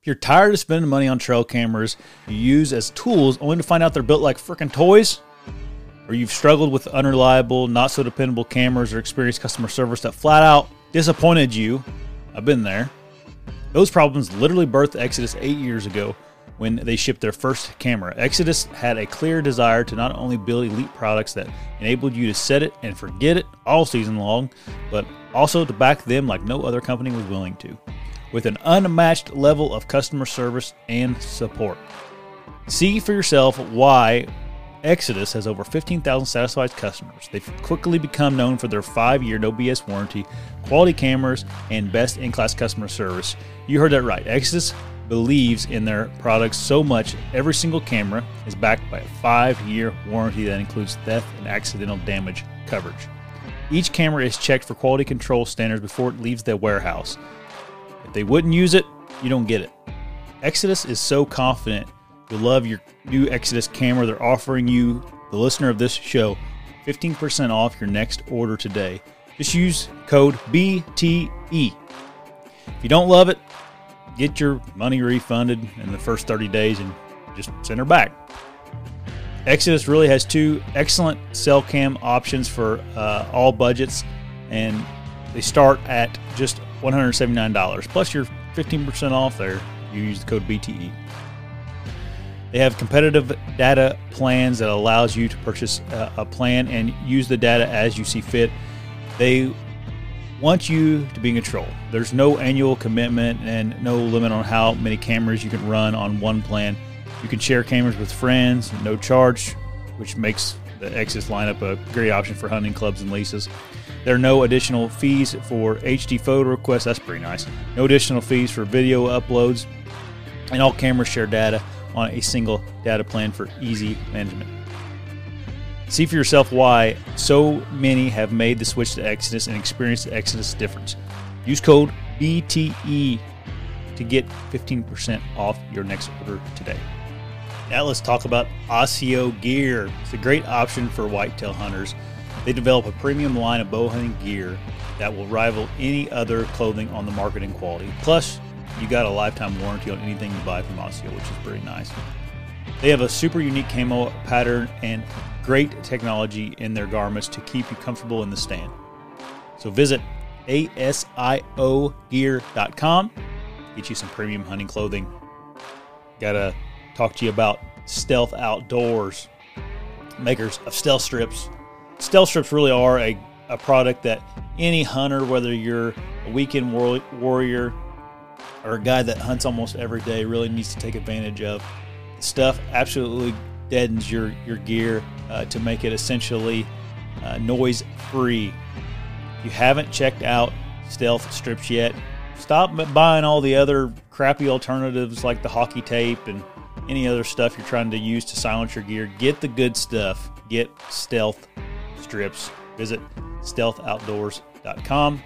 If you're tired of spending money on trail cameras you use as tools only to find out they're built like freaking toys, or you've struggled with unreliable, not so dependable cameras or experienced customer service that flat out disappointed you, I've been there. Those problems literally birthed Exodus eight years ago when they shipped their first camera. Exodus had a clear desire to not only build elite products that enabled you to set it and forget it all season long, but also to back them like no other company was willing to, with an unmatched level of customer service and support. See for yourself why Exodus has over 15,000 satisfied customers. They've quickly become known for their five year no BS warranty, quality cameras, and best in class customer service. You heard that right. Exodus believes in their products so much, every single camera is backed by a five year warranty that includes theft and accidental damage coverage. Each camera is checked for quality control standards before it leaves the warehouse. If they wouldn't use it, you don't get it. Exodus is so confident you'll love your new Exodus camera. They're offering you, the listener of this show, 15% off your next order today. Just use code BTE. If you don't love it, get your money refunded in the first 30 days and just send her back. Exodus really has two excellent cell cam options for uh, all budgets, and they start at just $179. Plus, you're 15% off there. You use the code BTE. They have competitive data plans that allows you to purchase a, a plan and use the data as you see fit. They want you to be in control. There's no annual commitment and no limit on how many cameras you can run on one plan. You can share cameras with friends, no charge, which makes the Exodus lineup a great option for hunting clubs and leases. There are no additional fees for HD photo requests. That's pretty nice. No additional fees for video uploads, and all cameras share data on a single data plan for easy management. See for yourself why so many have made the switch to Exodus and experienced the Exodus difference. Use code BTE to get 15% off your next order today. Now let's talk about ASIO Gear. It's a great option for whitetail hunters. They develop a premium line of bow hunting gear that will rival any other clothing on the market in quality. Plus, you got a lifetime warranty on anything you buy from ASIO, which is pretty nice. They have a super unique camo pattern and great technology in their garments to keep you comfortable in the stand. So visit asiogear.com, get you some premium hunting clothing. Gotta talk to you about Stealth Outdoors, makers of stealth strips. Stealth strips really are a, a product that any hunter, whether you're a weekend war- warrior or a guy that hunts almost every day, really needs to take advantage of. The stuff absolutely deadens your, your gear uh, to make it essentially uh, noise free. If you haven't checked out stealth strips yet, stop buying all the other crappy alternatives like the hockey tape and any other stuff you're trying to use to silence your gear. Get the good stuff. Get stealth strips. Visit stealthoutdoors.com.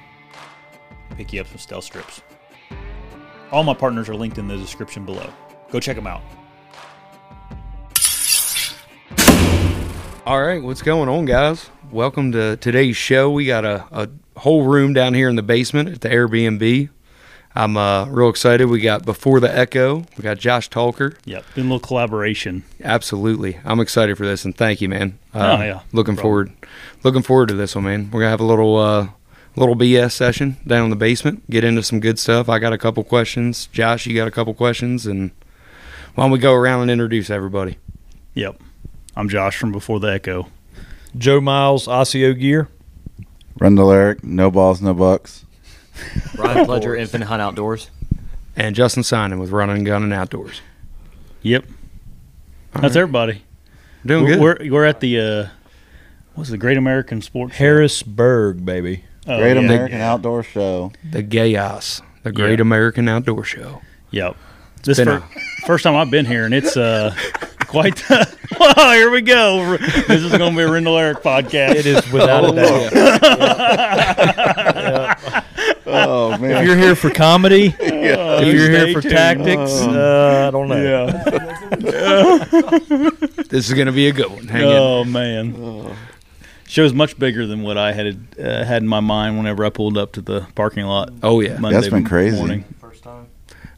Pick you up some stealth strips. All my partners are linked in the description below. Go check them out. All right, what's going on, guys? Welcome to today's show. We got a, a whole room down here in the basement at the Airbnb. I'm uh, real excited. We got Before the Echo. We got Josh Talker. Yep, been a little collaboration. Absolutely, I'm excited for this, and thank you, man. Oh, Uh, yeah, looking no forward, looking forward to this one, man. We're gonna have a little uh, little BS session down in the basement. Get into some good stuff. I got a couple questions. Josh, you got a couple questions, and why don't we go around and introduce everybody? Yep. I'm Josh from Before the Echo. Joe Miles, ASIO Gear. Rendell Erik, no balls, no bucks. Ryan Pledger, Infinite Hunt Outdoors. And Justin Simon with Running Gun and Outdoors. Yep. That's everybody. Doing we're, good. We're, we're at the uh, what's the Great American Sports Show? Harrisburg, baby. Oh, Great yeah. American Outdoor Show. the Gayas, the Great Yeah. American Outdoor Show. Yep. This been fir- first time I've been here, and it's uh quite. wow, here we go. This is going to be a Rendell Erik podcast. It is without a doubt. Oh man! If you're here for comedy, if you're here for tuned. tactics, uh, I don't know. Yeah. This is going to be a good one. Hang in. Oh man. Show's much bigger than what I had uh, had in my mind whenever I pulled up to the parking lot. Oh, yeah. Monday That's been crazy. Morning.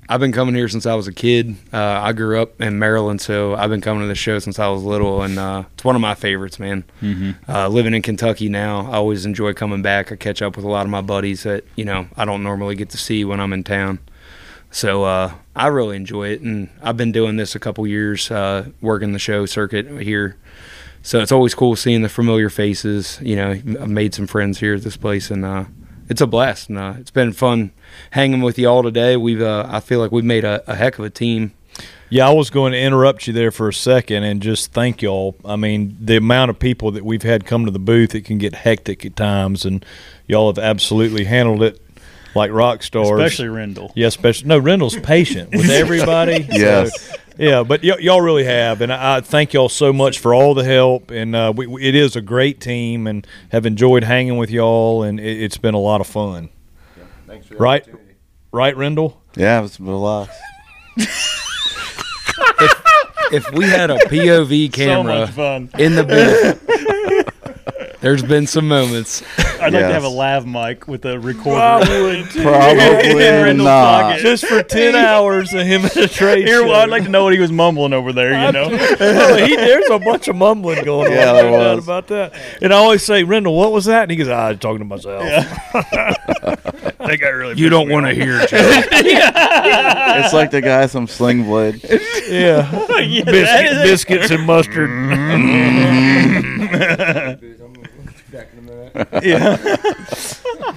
I've been coming here since I was a kid. Uh, I grew up in Maryland, so I've been coming to the show since I was little, and uh, it's one of my favorites, man. Mm-hmm. Uh, living in Kentucky now, I always enjoy coming back. I catch up with a lot of my buddies that you know I don't normally get to see when I'm in town. So uh, I really enjoy it, and I've been doing this a couple years, uh, working the show circuit here. So it's always cool seeing the familiar faces. You know, I've made some friends here at this place, and uh, it's a blast. And uh, it's been fun hanging with you all today. We've, uh, I feel like we've made a, a heck of a team. Yeah, I was going to interrupt you there for a second and just thank y'all. I mean, the amount of people that we've had come to the booth, it can get hectic at times, and y'all have absolutely handled it like rock stars. Especially Rendell. Yeah, especially no. Rendell's patient with everybody. Yes. So, yeah, but y- y'all really have, and I I thank y'all so much for all the help. And uh, we, we- it is a great team, and have enjoyed hanging with y'all, and it, it's been a lot of fun. Thanks, right, right, Rendell. Yeah, it's been a lot. If we had a POV camera much fun. in the booth, there's been some moments. I'd like to have a Yes. lav mic with a recorder. Probably Rendell's not. Just for ten hours of him at a trade Here, show. I'd like to know what he was mumbling over there. You know, Oh, he, there's a bunch of mumbling going on. Yeah, no there doubt about that. And I always say, Rendell, what was that? And he goes, ah, I was talking to myself. that guy really. You don't want to hear it. Joe. It's like the guy some sling blade. Yeah. Yeah, that Biscuit, biscuits and mustard. Mm-hmm. yeah.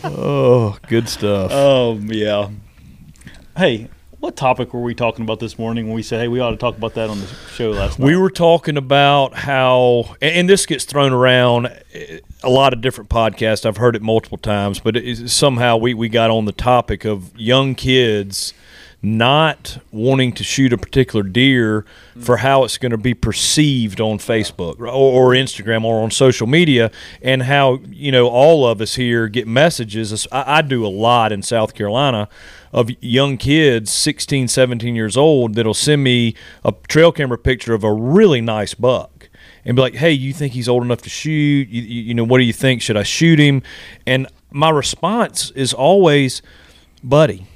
oh, good stuff. Oh yeah. Hey, what topic were we talking about this morning when we said, "Hey, we ought to talk about that on the show last night"? We were talking about how, and this gets thrown around eh, a lot of different podcasts. I've heard it multiple times, but somehow we, we got on the topic of young kids not wanting to shoot a particular deer for how it's going to be perceived on Facebook or, or Instagram or on social media, and how you know all of us here get messages. I, I do a lot in South Carolina of young kids 16 17 years old that'll send me a trail camera picture of a really nice buck and be like hey you think he's old enough to shoot? You, you, you know what do you think? Should i shoot him? And my response is always buddy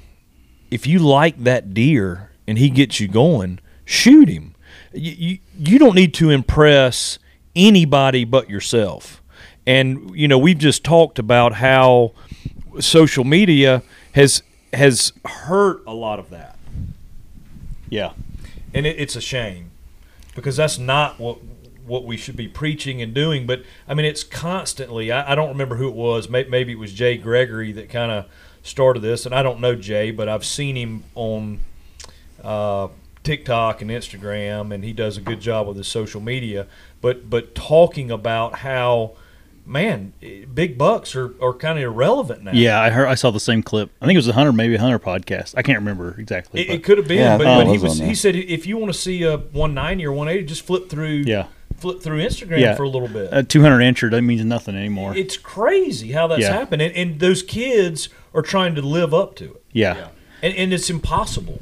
if you like that deer and he gets you going shoot him you, you, you don't need to impress anybody but yourself and you know we've just talked about how social media has has hurt a lot of that. Yeah. And it, it's a shame because that's not what what we should be preaching and doing. But I mean, it's constantly. I, I don't remember who it was. Maybe, maybe it was Jay Gregory that kind of started this, and I don't know Jay, but I've seen him on uh, TikTok and Instagram, and he does a good job with his social media. But but talking about how man, big bucks are, are kind of irrelevant now. Yeah, I heard. I saw the same clip. I think it was a hunter, maybe a hunter podcast. I can't remember exactly. It, it could have been, Yeah, but, but it he was was. He said if you want to see a 190 or 180, just flip through. Yeah. Flip through Instagram Yeah. for a little bit. a 200 incher that means nothing anymore. it's crazy how that's Yeah. happened, and, and those kids are trying to live up to it, yeah. and, and it's impossible.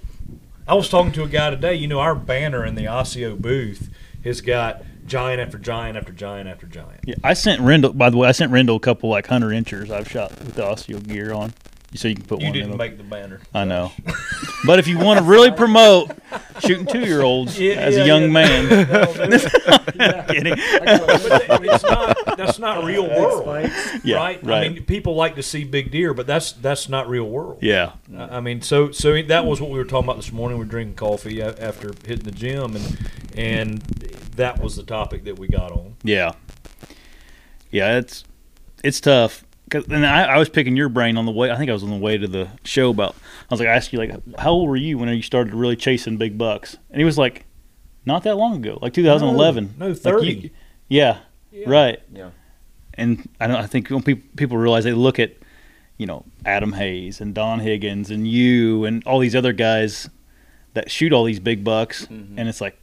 I was talking to a guy today. You know, our banner in the ASIO booth has got giant after giant after giant after giant. Yeah, I sent Rendell. By the way, I sent Rendell a couple like hunter inchers I've shot with the ASIO gear on, so you can put You one. in didn't them. make the banner. I know, but if you want to really promote shooting two year olds Yeah, as yeah, a young yeah. man. Kidding. But it's not, that's not real world, Yeah, right? I mean, people like to see big deer, but that's that's not real world. Yeah. I I mean, so so that was what we were talking about this morning. We're drinking coffee after hitting the gym, and and that was the topic that we got on. Yeah, yeah, it's it's tough. 'Cause- and I, I was picking your brain on the way. I think I was on the way to the show about. I was like, I asked you like, how old were you when you started really chasing big bucks? And he was like, not that long ago, like 2011. No, no, Like, 30. you- yeah, right. Yeah. And I don't. I think when people people realize they look at, you know, Adam Hayes and Don Higgins and you and all these other guys that shoot all these big bucks, Mm-hmm. and it's like,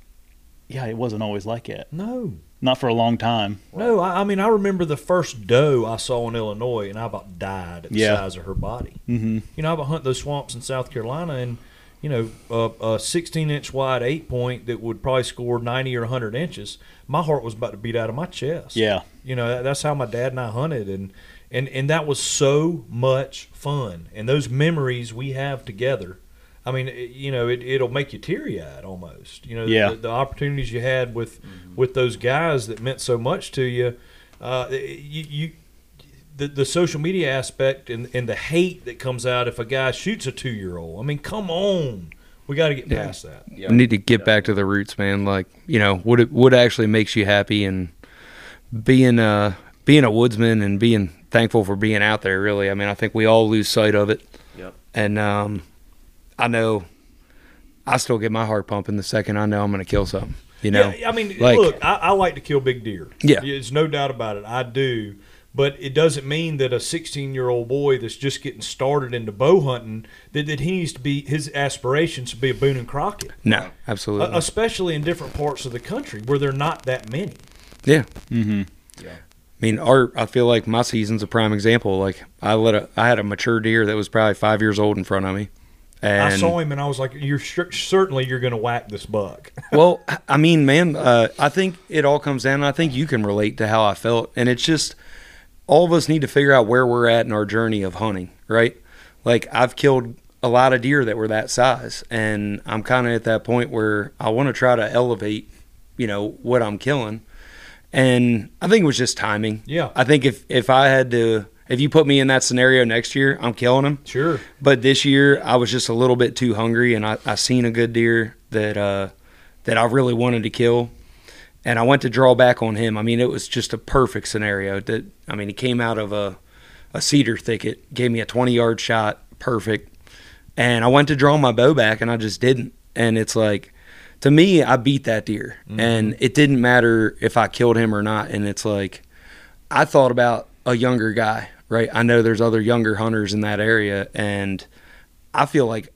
yeah, it wasn't always like that. No, Not for a long time. no. I, I mean, I remember the first doe I saw in Illinois, and I about died at the Yeah. size of her body. Mm-hmm. You know, I would hunt those swamps in South Carolina, and you know, a, a 16 inch wide eight point that would probably score 90 or 100 inches. My heart was about to beat out of my chest. Yeah. You know, that, that's how my dad and I hunted, and and and that was so much fun. And those memories we have together. I mean, it, you know, it, it'll make you teary eyed almost. You know, Yeah. the, the opportunities you had with with those guys that meant so much to you. Uh, you, you the, the social media aspect and, and the hate that comes out if a guy shoots a two year old. I mean, come on, we got to get Yeah. past that. We need to get back to the roots, man. Like you know, what it, what actually makes you happy, and being uh being a woodsman and being thankful for being out there. Really, I mean, I think we all lose sight of it. Yep. And um, I know I still get my heart pumping the second I know I'm going to kill something. You know, Yeah, I mean, like look, I, I like to kill big deer. Yeah. there's no doubt about it. I do, but it doesn't mean that a 16 year old boy that's just getting started into bow hunting that, that he needs to be his aspirations to be a Boone and Crockett, no, absolutely, Uh, especially in different parts of the country where there are not that many. yeah. Mm-hmm. Yeah. I mean, art. I feel like my season's a prime example. Like I let a, I had a mature deer that was probably five years old in front of me, and I saw him and I was like, "You're sure, certainly you're going to whack this buck." well, I mean, man, uh, I think it all comes down. I think you can relate to how I felt, and it's just all of us need to figure out where we're at in our journey of hunting, right? Like I've killed a lot of deer that were that size, and I'm kind of at that point where I want to try to elevate, you know, what I'm killing, and I think it was just timing. Yeah. I think if if I had to. If you put me in that scenario next year, I'm killing him. Sure. But this year, I was just a little bit too hungry, and I, I seen a good deer that uh, that I really wanted to kill, and I went to draw back on him. I mean, it was just a perfect scenario. That I mean, he came out of a a cedar thicket, gave me a 20 yard shot, perfect, and I went to draw my bow back, and I just didn't. And it's like, to me, I beat that deer, and it didn't matter if I killed him or not. And it's like, I thought about a younger guy, right? I know there's other younger hunters in that area, and I feel like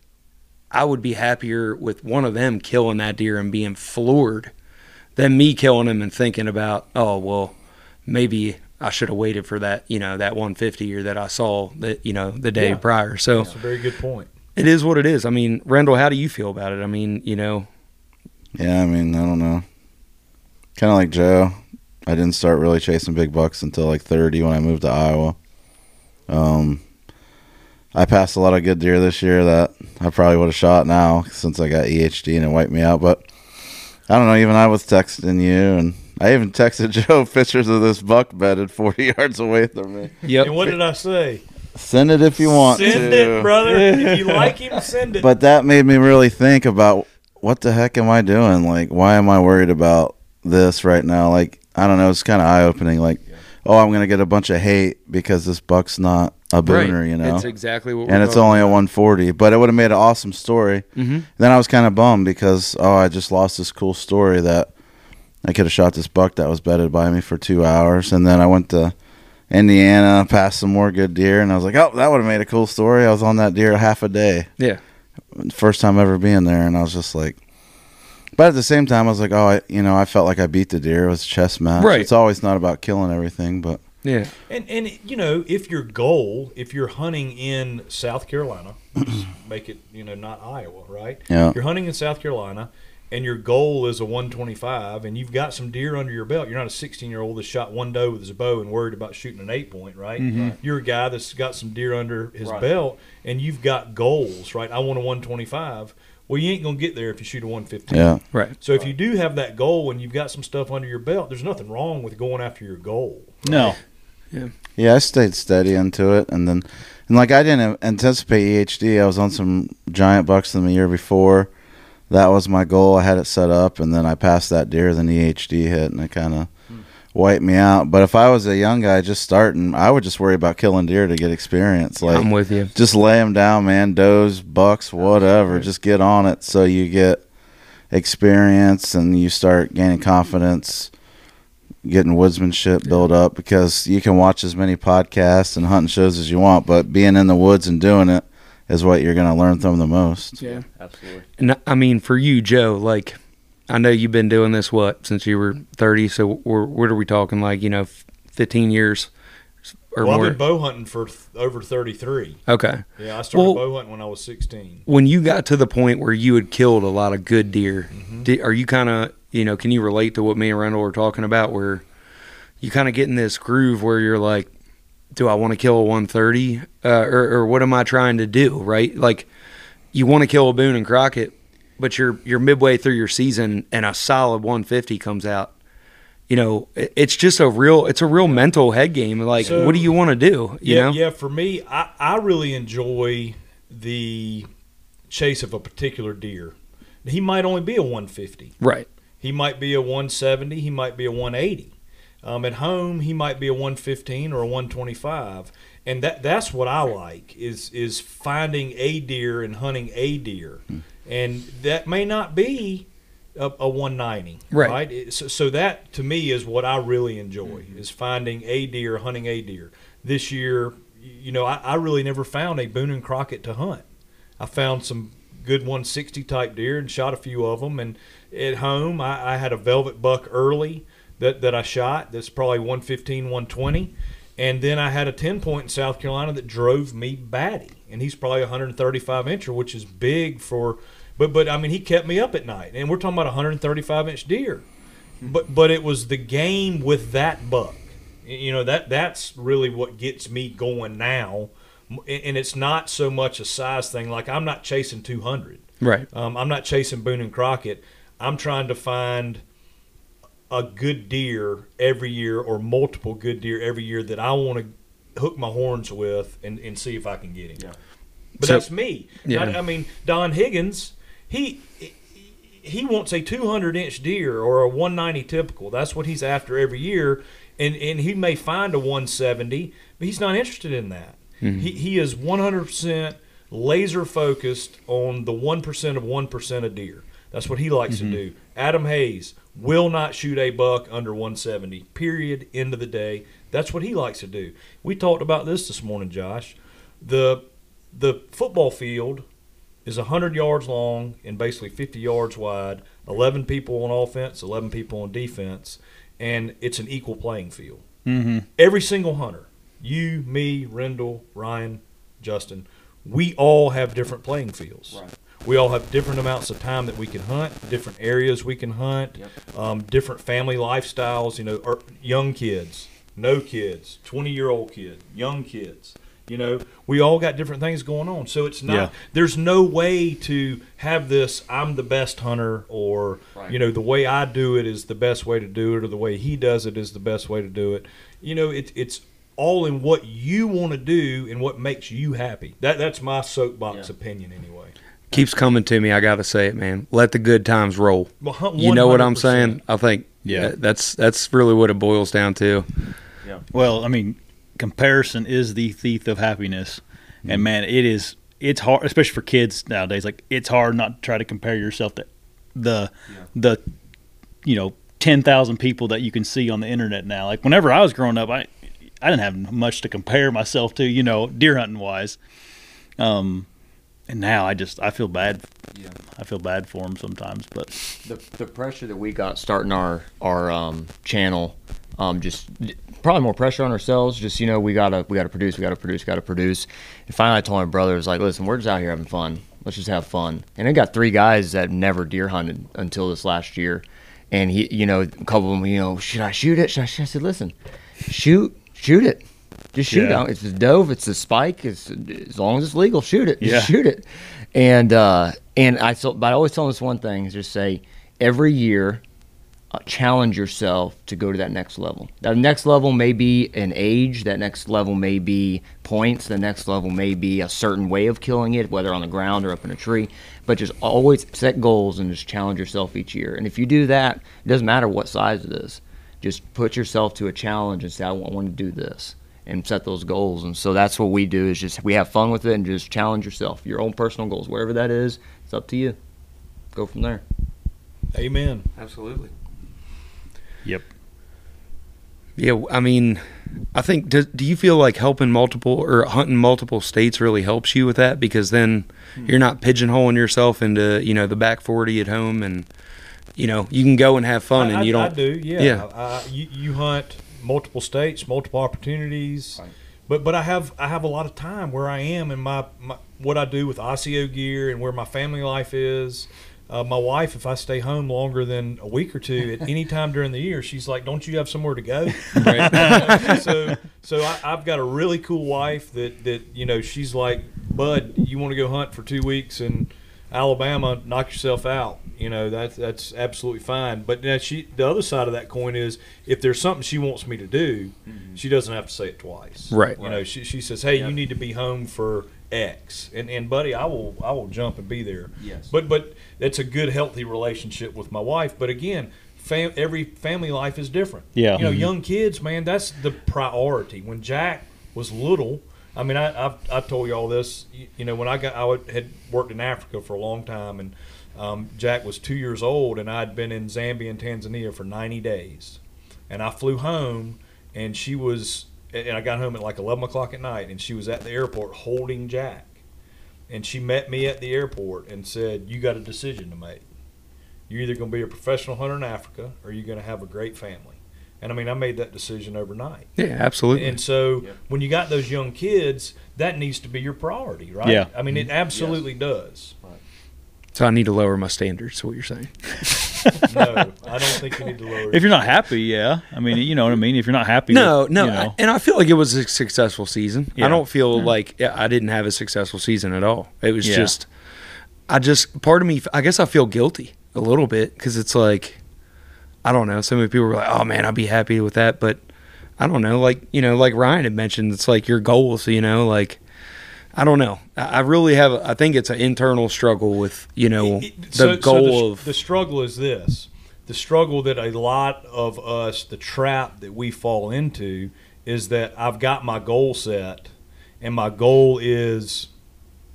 I would be happier with one of them killing that deer and being floored than me killing him and thinking about, oh well, maybe I should have waited for that, you know, that 150 or that I saw that, you know, the day Yeah. prior. So That's a very good point. it is what it is. I mean, Randall, how do you feel about it? I mean, you know, Yeah, I mean, I don't know. Kind of like Joe. I didn't start really chasing big bucks until like 30 when I moved to Iowa. Um, I passed a lot of good deer this year that I probably would have shot now since I got EHD and it wiped me out. But I don't know. Even I was texting you, and I even texted Joe pictures of this buck bedded 40 yards away from me. yep. And what did I say? Send it if you want Send to. it, brother. if you like him, send it. But that made me really think about what the heck am I doing? Like, why am I worried about this right now? Like, I don't know. It's kind of eye opening. Like, oh, I'm gonna get a bunch of hate because this buck's not a booner, right. you know. That's exactly what we're and it's only a 140, but it would have made an awesome story. Mm-hmm. Then I was kind of bummed because oh, I just lost this cool story that I could have shot this buck that was bedded by me for two hours, and then I went to Indiana, passed some more good deer, and I was like, oh, that would have made a cool story. I was on that deer half a day Yeah. first time ever being there, and I was just like, but at the same time, I was like, oh, I, you know, I felt like I beat the deer. It was a chess match. Right. It's always not about killing everything, but Yeah. And and you know, if your goal, if you're hunting in South Carolina, make it you know not Iowa, right? Yeah. You're hunting in South Carolina, and your goal is a 125, and you've got some deer under your belt, you're not a 16 year old that shot one doe with his bow and worried about shooting an eight point, right? Mhm. Right. You're a guy that's got some deer under his Right. belt, and you've got goals, right? I want a 125. Well, you ain't gonna get there if you shoot a 115. Yeah. Right. So if you do have that goal and you've got some stuff under your belt, there's nothing wrong with going after your goal. No. Yeah. Yeah, I stayed steady into it, and then, and like I didn't anticipate EHD. I was on some giant bucks in the year before. That was my goal. I had it set up, and then I passed that deer. Then EHD hit, and it kind of wiped me out. But if I was a young guy just starting, I would just worry about killing deer to get experience. Like I'm with you. Just lay them down, man. Does, bucks, whatever. Just get on it so you get experience and you start gaining confidence getting woodsmanship built up because you can watch as many podcasts and hunting shows as you want, but being in the woods and doing it is what you're going to learn from the most. Yeah. Absolutely. And I mean, for you, Joe, like, I know you've been doing this, what, since you were 30. So, we're, what are we talking, like, you know, 15 years or well, more? I've been bow hunting for th- over 33. Okay. Yeah, I started Well- bow hunting when I was 16. when you got to the point where you had killed a lot of good deer, Mm-hmm. di- are you kind of, you know, can you relate to what me and Randall were talking about where you kind of get in this groove where you're like, do I want to kill a 130 uh, or, or what am I trying to do? Right. Like you want to kill a Boone and Crockett, but you're, you're midway through your season and a solid 150 comes out. You know, it- it's just a real, it's a real mental head game. Like, So- what do you want to do? You yeah, know? yeah. For me, I, I really enjoy the chase of a particular deer. He might only be a 150. Right. He might be a 170. He might be a 180. Um, at home, he might be a 115 or a 125, and that that's what I like is is finding a deer and hunting a deer, and that may not be a, a 190, Right. It- So, so that to me is what I really enjoy mm-hmm. is finding a deer, hunting a deer. This year, you know, I, I really never found a Boone and Crockett to hunt. I found some good 160 type deer and shot a few of them. And at home, I, I had a velvet buck early that, that I shot. That's probably 115, 120. And then I had a 10 point in South Carolina that drove me batty. And he's probably a 135 incher, which is big for, but, but I mean, he kept me up at night. And we're talking about 135 inch deer. But, but it was the game with that buck. You know, that that's really what gets me going now. And it's not so much a size thing. Like, I'm not chasing 200. Right. Um, I'm not chasing Boone and Crockett. I'm trying to find a good deer every year or multiple good deer every year that I want to hook my horns with and, and see if I can get him. But So- that's me. Yeah. I, I mean, Don Higgins, he he wants a 200 inch deer or a 190 typical. That's what he's after every year, and and he may find a 170, but he's not interested in that. Mhm. He he is 100 percent laser focused on the one percent of one percent of deer. That's what he likes Mhm. to do. Adam Hayes will not shoot a buck under 170. Period. End of the day. That's what he likes to do. We talked about this this morning, Josh. The the football field is 100 yards long and basically 50 yards wide, 11 people on offense, 11 people on defense, and it's an equal playing field. Mm-hmm. Every single hunter, you, me, Rendell, Ryan, Justin, we all have different playing fields. We all have different amounts of time that we can hunt, different areas we can hunt, um, different family lifestyles. You know, or young kids, no kids, twenty-year-old kid, young kids. You know, we all got different things going on. So it's not. Yeah. There's no way to have this. I'm the best hunter, or you know, the way I do it is the best way to do it, or the way he does it is the best way to do it. You know, it, it's all in what you want to do and what makes you happy. That that's my soapbox opinion, anyway. keeps coming to me. I got to say it, man. Let the good times roll. Well, hun- You know what I'm saying? I think Yeah. that's that's really what it boils down to. Well, I mean, comparison is the thief of happiness, and man, it is. It's hard, especially for kids nowadays. Like it's hard not to try to compare yourself to the the you know ten thousand people that you can see on the internet now. Like whenever I was growing up, I I didn't have much to compare myself to, you know, deer hunting wise. Um, and now I just I feel bad. Yeah. I feel bad for them sometimes, but the the pressure that we got starting our our um, channel, um, just probably more pressure on ourselves. Just you know, we gotta we gotta produce, we gotta produce, gotta produce. And finally, I told my brother, I was like, listen, we're just out here having fun. Let's just have fun. And I got three guys that never deer hunted until this last year, and he, you know, a couple of them, you know, should I shoot it? Should I? Shoot? I said, listen, shoot, shoot it. Just shoot Yeah. it. It's a dove. It's a spike. It's as long as it's legal, shoot it. Just Yeah. shoot it. And uh, and I so, but I always tell them this one thing: is just say every year Uh, challenge yourself to go to that next level. That next level may be an age, that next level may be points, the next level may be a certain way of killing it, whether on the ground or up in a tree. But just always set goals and just challenge yourself each year. And if you do that, it doesn't matter what size it is. Just put yourself to a challenge and say, I want, I want to do this. And set those goals, and so that's what we do. Is just we have fun with it, and just challenge yourself, your own personal goals, wherever that is. It's up to you. Go from there. Amen. Absolutely. Yep. Yeah, I mean, I think do, do you feel like helping multiple or hunting multiple states really helps you with that because then hmm. you're not pigeonholing yourself into you know the back forty at home and you know you can go and have fun I, and you don't. I do, yeah. Yeah. I, you, you hunt multiple states, multiple opportunities, but but I have I have a lot of time where I am and my, my what I do with ASIO gear and where my family life is. Uh, my wife, if I stay home longer than a week or two at any time during the year, she's like, "Don't you have somewhere to go?" so, so I, I've got a really cool wife that that you know she's like, "Bud, you want to go hunt for two weeks in Alabama? Knock yourself out." You know that's that's absolutely fine. But now she, the other side of that coin is if there's something she wants me to do, she doesn't have to say it twice. Right. You know, she, she says, "Hey, you need to be home for X," and and buddy, I will I will jump and be there. Yes. But but that's a good healthy relationship with my wife. But again. Fam- every family life is different. Yeah. You know, Mhm. young kids, man, that's the priority. When Jack was little, I mean, I, I've, I've told you all this. You, you know, when I got, I had worked in Africa for a long time, and um, Jack was two years old, and I'd been in Zambia and Tanzania for 90 days. And I flew home, and she was, and I got home at like 11 o'clock at night, and she was at the airport holding Jack. And she met me at the airport and said, You got a decision to make. You're either going to be a professional hunter in Africa or you're going to have a great family. And I mean, I made that decision overnight. Yeah, absolutely. And so when you got those young kids, that needs to be your priority, right? Yeah. I mean, it mm-hmm. absolutely does. So I need to lower my standards. Is what you're saying? no, I don't think you need to lower. If you're not happy, yeah. I mean, you know what I mean. If you're not happy, No, with, no, you know, and I feel like it was a successful season. Yeah. I don't feel Yeah. like I didn't have a successful season at all. It was Yeah. just, I just part of me. I guess I feel guilty a little bit because it's like, I don't know. So many people were like, "Oh man, I'd be happy with that," but I don't know. Like you know, like Ryan had mentioned, it's like your goals. You know, like I don't know. I really have. I think it's an internal struggle with you know the So- so goal the, of the struggle is this: the struggle that a lot of us, the trap that we fall into, is that I've got my goal set, and my goal is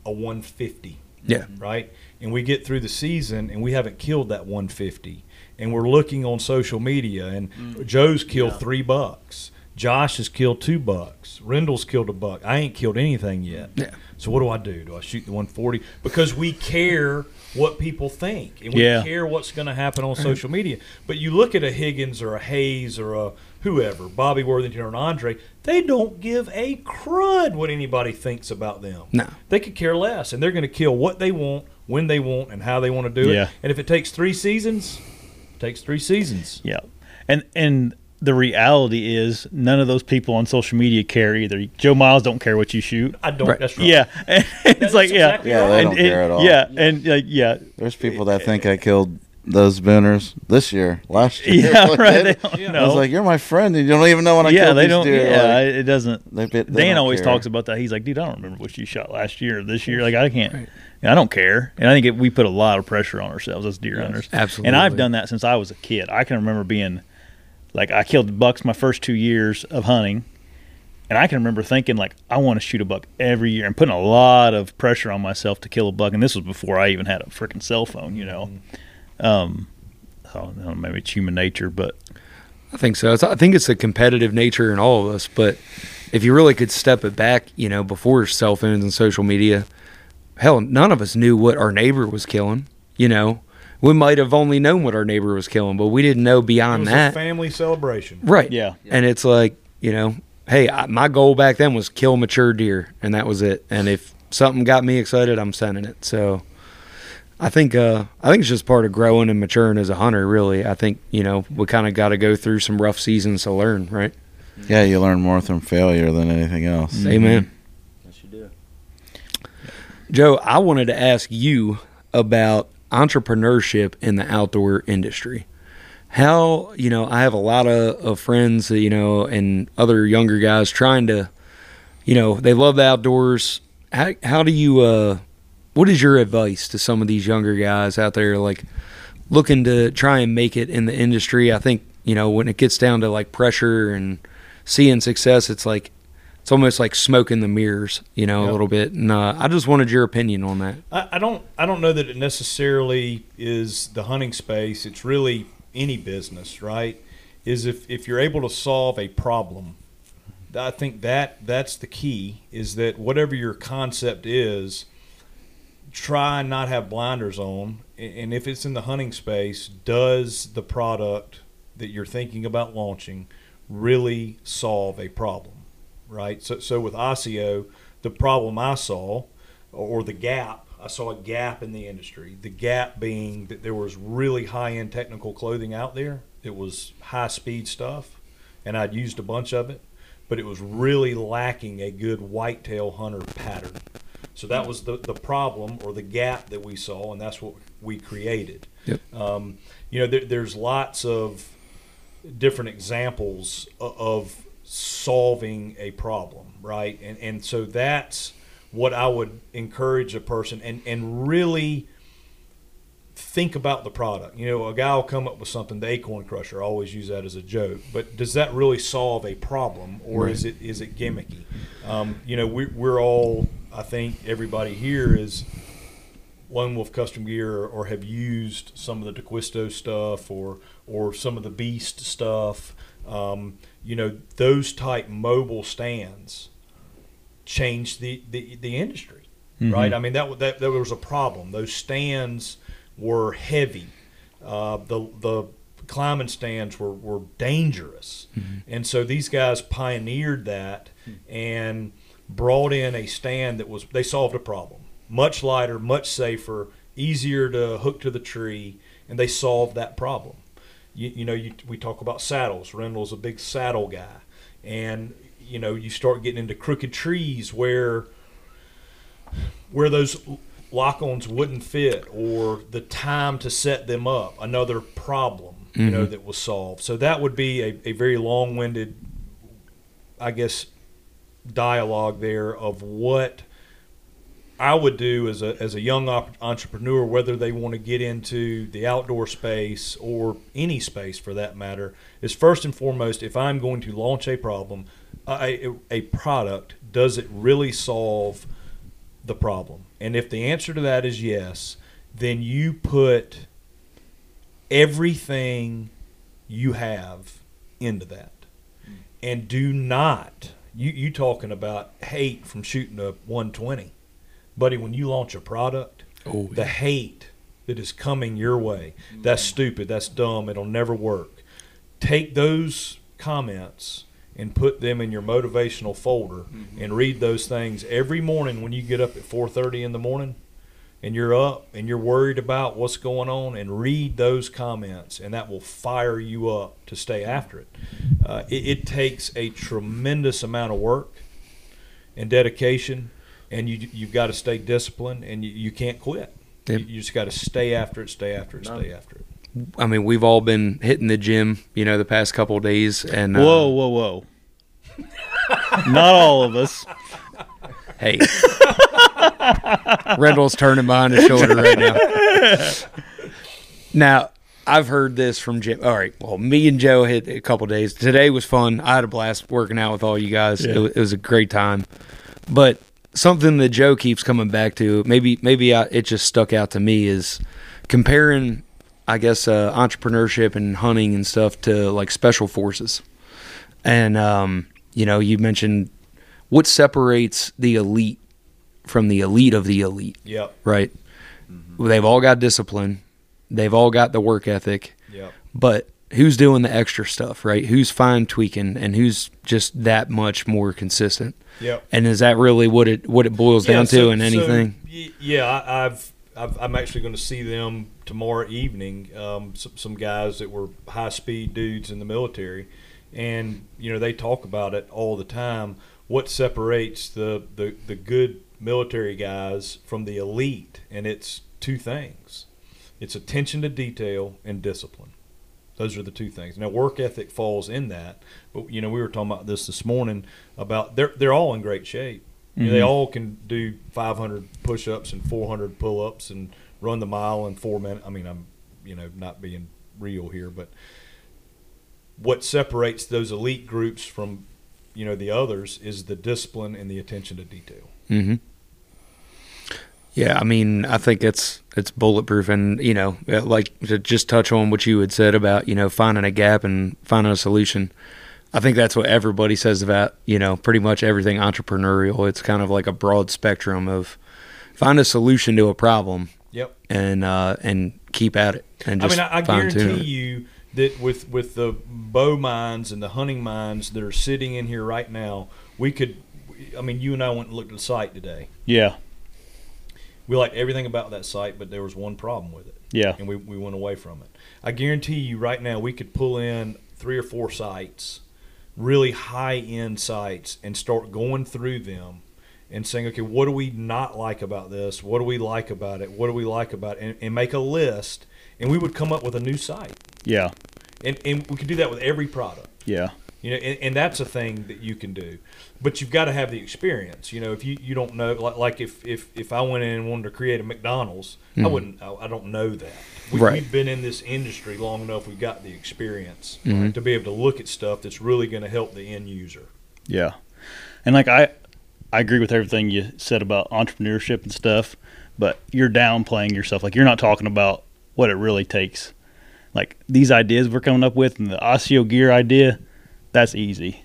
a 150. Yeah. Right. And we get through the season, and we haven't killed that 150, and we're looking on social media, and Joe's killed three bucks. Josh has killed two bucks. Rendell's killed a buck. I ain't killed anything yet. Yeah. So what do I do? Do I shoot the 140? Because we care what people think, and we Yeah. care what's going to happen on social media. But you look at a Higgins or a Hayes or a whoever, Bobby Worthington or an Andre, they don't give a crud what anybody thinks about them. No. They could care less, and they're going to kill what they want, when they want, and how they want to do Yeah. it. And if it takes three seasons, it takes three seasons. Yeah, and and the reality is none of those people on social media care either. Joe Miles don't care what you shoot. I don't. Right. That's right. Yeah, and it's like yeah, exactly Yeah, they and don't it- care at all. Yeah, and like yeah, There's people that think I killed those booners this year, last year. Yeah, Like, right, they- they I was like, "You're my friend, and you don't even know when I yeah, killed they these don't. deer." Yeah, Like, it doesn't. they, they Dan always care. talks about that. He's like, dude, I don't remember what you shot last year or this year. Like, I can't. I don't care. And I think it, we put a lot of pressure on ourselves as deer hunters. absolutely. And I've done that since I was a kid. I can remember being like, I killed bucks my first two years of hunting. And I can remember thinking like I want to shoot a buck every year and putting a lot of pressure on myself to kill a buck. And this was before I even had a freaking cell phone, you know. Um, I don't know, maybe it's human nature, but I think so. It's, I think it's a competitive nature in all of us. But if you really could step it back, you know, before cell phones and social media, hell, none of us knew what our neighbor was killing. You know, we might have only known what our neighbor was killing, but we didn't know It beyond was a that. family celebration. Right. Yeah. And it's like, you know, hey, I, my goal back then was kill mature deer, and that was it. And if something got me excited, I'm sending it. So I think uh, I think it's just part of growing and maturing as a hunter. Really, I think you know we kind of got to go through some rough seasons to learn, right? Yeah, you learn more from failure than anything else. Amen. Joe, I wanted to ask you about entrepreneurship in the outdoor industry. How, you know, I have a lot of, of friends, you know, and other younger guys trying to, you know, they love the outdoors. How, how do you, uh, what is your advice to some of these younger guys out there, like looking to try and make it in the industry? I think, you know, when it gets down to like pressure and seeing success, it's like, it's almost like smoke in the mirrors, you know, a little bit. And uh, I just wanted your opinion on that. I, I don't I don't know that it necessarily is the hunting space. It's really any business, right? Is if, if you're able to solve a problem, I think that that's the key. Is that whatever your concept is, try and not have blinders on. And if it's in the hunting space, does the product that you're thinking about launching really solve a problem? Right. So so with ASIO, the problem I saw, or the gap, I saw a gap in the industry. The gap being that there was really high end technical clothing out there. It was high speed stuff, and I'd used a bunch of it, but it was really lacking a good whitetail hunter pattern. So that was the, the problem or the gap that we saw, and that's what we created. Yep. Um, you know, there, there's lots of different examples of solving a problem, right? And and so that's what I would encourage a person and and really think about the product. You know, a guy will come up with something, the acorn crusher. I always use that as a joke, but does that really solve a problem, or is it is it gimmicky? Um, you know, we, we're all. I think everybody here is Lone Wolf Custom Gear or have used some of the DeQuisto stuff or or some of the Beast stuff. Um, you know, those type mobile stands changed the, the, the industry, Mhm. right? I mean, that, that that was a problem. Those stands were heavy. Uh, the the climbing stands were, were dangerous, and so these guys pioneered that and brought in a stand that was they solved a problem. Much lighter, much safer, easier to hook to the tree, and they solved that problem. You, you know, you, we talk about saddles. Rendell's a big saddle guy, and you know, you start getting into crooked trees where where those lock-ons wouldn't fit or the time to set them up another problem you know Mhm. that was solved so that would be a, a very long-winded i guess dialogue there of what I would do as a as a young op- entrepreneur, whether they want to get into the outdoor space or any space for that matter, is first and foremost if I'm going to launch a problem, a, a product, does it really solve the problem? And if the answer to that is yes, then you put everything you have into that, and do not you you talking about hate from shooting a 120 buddy, when you launch a product, Oh, the hate that is coming your way, that's stupid, that's dumb, it'll never work. Take those comments and put them in your motivational folder and read those things every morning when you get up at 4:30 in the morning and you're up and you're worried about what's going on and read those comments and that will fire you up to stay after it. Uh, it, it takes a tremendous amount of work and dedication and you you've got to stay disciplined and you, you can't quit. Yep. You, you just got to stay after it, stay after it, stay after it. I mean, we've all been hitting the gym, you know, the past couple of days, and uh, Whoa, whoa, whoa. Not all of us. Hey, Rendell's turning behind his shoulder right now. Now, I've heard this from Jim. All right, well, me and Joe hit a couple days. Today was fun. I had a blast working out with all you guys. It, Yeah. wa- it was a great time. But something that Joe keeps coming back to, maybe maybe I, it just stuck out to me, is comparing, I guess, uh, entrepreneurship and hunting and stuff to like special forces. And um, you know, you mentioned what separates the elite from the elite of the elite. Yep. Right. They've all got discipline. They've all got the work ethic. Yep. But who's doing the extra stuff, right? Who's fine tweaking and who's just that much more consistent. Yeah. And is that really what it what it boils down so- to in anything? y- yeah, I, I've, I've I'm actually going to see them tomorrow evening. Um, some, some guys that were high speed dudes in the military, and you know they talk about it all the time. What separates the the, the good military guys from the elite, and it's two things: it's attention to detail and discipline. Those are the two things. Now, work ethic falls in that, but you know we were talking about this this morning about they're they're all in great shape. You know, they Mhm. all can do 500 push-ups and 400 pull-ups and run the mile in four minutes. I mean, I'm you know not being real here, but what separates those elite groups from you know the others is the discipline and the attention to detail. Mm-hmm. Yeah, I mean, I think it's it's bulletproof, and you know, uh, like to just touch on what you had said about you know finding a gap and finding a solution. I think that's what everybody says about you know pretty much everything entrepreneurial. It's kind of like a broad spectrum of find a solution to a problem. Yep. And uh, and keep at it. And I mean, I, I guarantee it. you that with with the bow mines and the hunting mines that are sitting in here right now, we could. I mean, you and I went and looked at the site today. Yeah. We liked everything about that site, but there was one problem with it. Yeah. And we, we went away from it. I guarantee you right now we could pull in three or four sites, really high end sites, and start going through them and saying, okay, what do we not like about this? What do we like about it? What do we like about it? And, and make a list, and we would come up with a new site. Yeah. And, and we could do that with every product. Yeah. You know, and, and that's a thing that you can do, but you've got to have the experience. You know, if you, you don't know, like, like if, if, if I went in and wanted to create a McDonald's, I Mhm. wouldn't. I, I don't know that. We, Right. We've been in this industry long enough. We've got the experience Mhm. to be able to look at stuff that's really going to help the end user. Yeah. And like I I agree with everything you said about entrepreneurship and stuff, but you're downplaying yourself. Like you're not talking about what it really takes. Like these ideas we're coming up with and the ASIO gear idea, that's easy.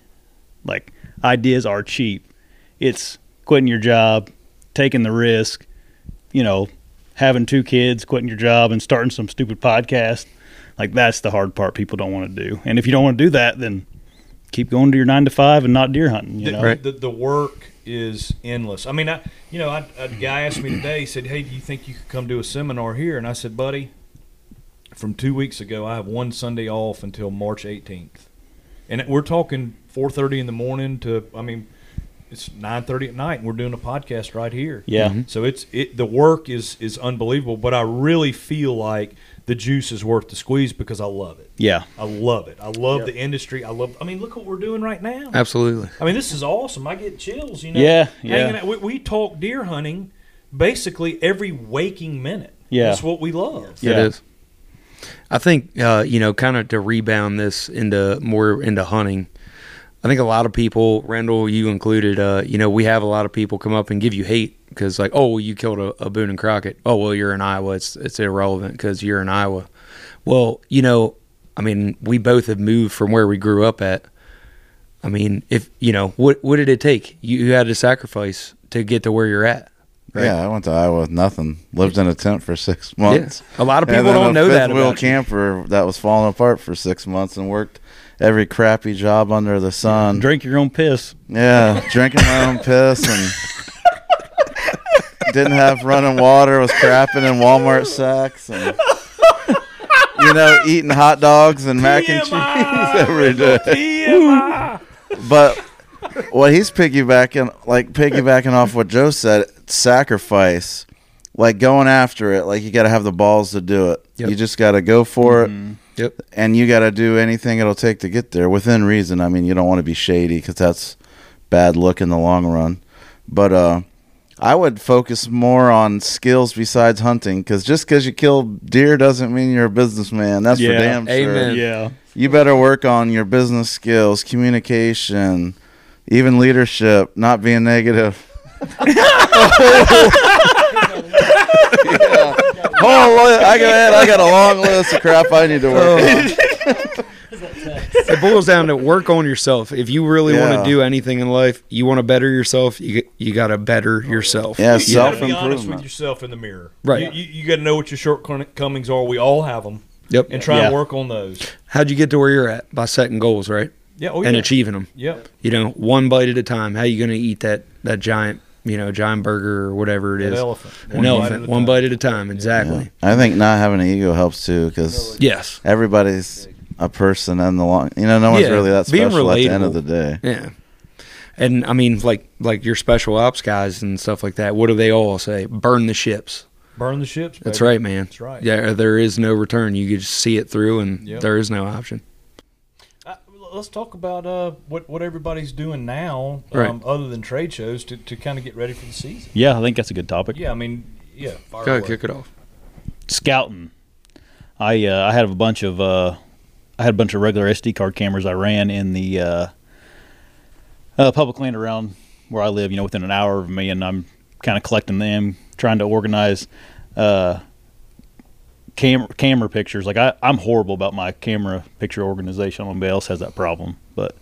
Like ideas are cheap. It's quitting your job, taking the risk, you know, having two kids, quitting your job and starting some stupid podcast. Like that's the hard part people don't want to do. And if you don't want to do that, then keep going to your nine to five and not deer hunting. You the, know, the, the work is endless. I mean, I you know, I, a guy asked me today. He said, "Hey, do you think you could come do a seminar here?" And I said, "Buddy, from two weeks ago, I have one Sunday off until March 18th, and we're talking 4:30 in the morning to I mean." It's nine thirty at night, and we're doing a podcast right here. Yeah. Mhm. So it's it. The work is is unbelievable, but I really feel like the juice is worth the squeeze because I love it. Yeah. I love it. I love the industry. I love. I mean, look what we're doing right now. Absolutely. I mean, this is awesome. I get chills. You know. Yeah, yeah. out. We, we talk deer hunting basically every waking minute. Yeah. That's what we love. It is. I think uh, you know, kind of to rebound this into more into hunting. I think a lot of people, Rendell, you included, uh, you know, we have a lot of people come up and give you hate because, like, oh, well, you killed a, a Boone and Crockett. Oh, well, you're in Iowa. It's it's irrelevant because you're in Iowa. Well, you know, I mean, we both have moved from where we grew up at. I mean, if you know, what what did it take? You, you had to sacrifice to get to where you're at. Right? Yeah, I went to Iowa with nothing. Lived in a tent for six months. A lot of people don't know that wheel you. camper that was falling apart for six months and worked every crappy job under the sun. Drink your own piss. Yeah, drinking my own piss and didn't have running water. Was crapping in Walmart sacks and you know eating hot dogs and mac and cheese every day. But what he's piggybacking, like piggybacking off what Joe said, sacrifice, like going after it. Like you got to have the balls to do it. Yep. You just got to go for Mm-hmm. it. Yep. And you got to do anything it'll take to get there within reason. I mean, you don't want to be shady because that's bad look in the long run. But uh, I would focus more on skills besides hunting because just because you kill deer doesn't mean you're a businessman. That's for damn sure. Amen. Yeah. You better work on your business skills, communication, even leadership, not being negative. Yeah. Oh, I got I got a long list of crap I need to work oh. on. it boils down to work on yourself. If you really want to do anything in life, you want to better yourself. You you got to better yourself. Yeah, You got to be honest with yourself in the mirror. Right. You, you, you got to know what your shortcomings are. We all have them. Yep. and try Yeah. and work on those. How'd you get to where you're at by setting goals, right? Yeah, oh, and yeah. achieving them. Yep. You know, one bite at a time. How you going to eat that that giant, you know, giant burger or whatever it That is? elephant. An One bite elephant. at a one time. bite at a time. Exactly. I think not having an ego helps too, because Yes. everybody's a person and the long. You know, no one's Yeah, really that being special at the end of the day. Yeah. And I mean, like like your special ops guys and stuff like that. What do they all say? Burn the ships. Burn the ships. That's right, man. That's right. Yeah, there is no return. You can just see it through, and Yep. there is no option. Let's talk about uh, what what everybody's doing now, um, Right. other than trade shows, to, to kind of get ready for the season. Yeah, I think that's a good topic. Yeah, I mean, yeah. fire Go ahead, kick it off. Scouting. I uh, I had a bunch of uh, I had a bunch of regular SD card cameras I ran in the uh, uh, public land around where I live. You know, within an hour of me, and I'm kind of collecting them, trying to organize uh, camera camera pictures. Like I, I'm horrible about my camera picture organization. I don't know Anybody else has that problem, but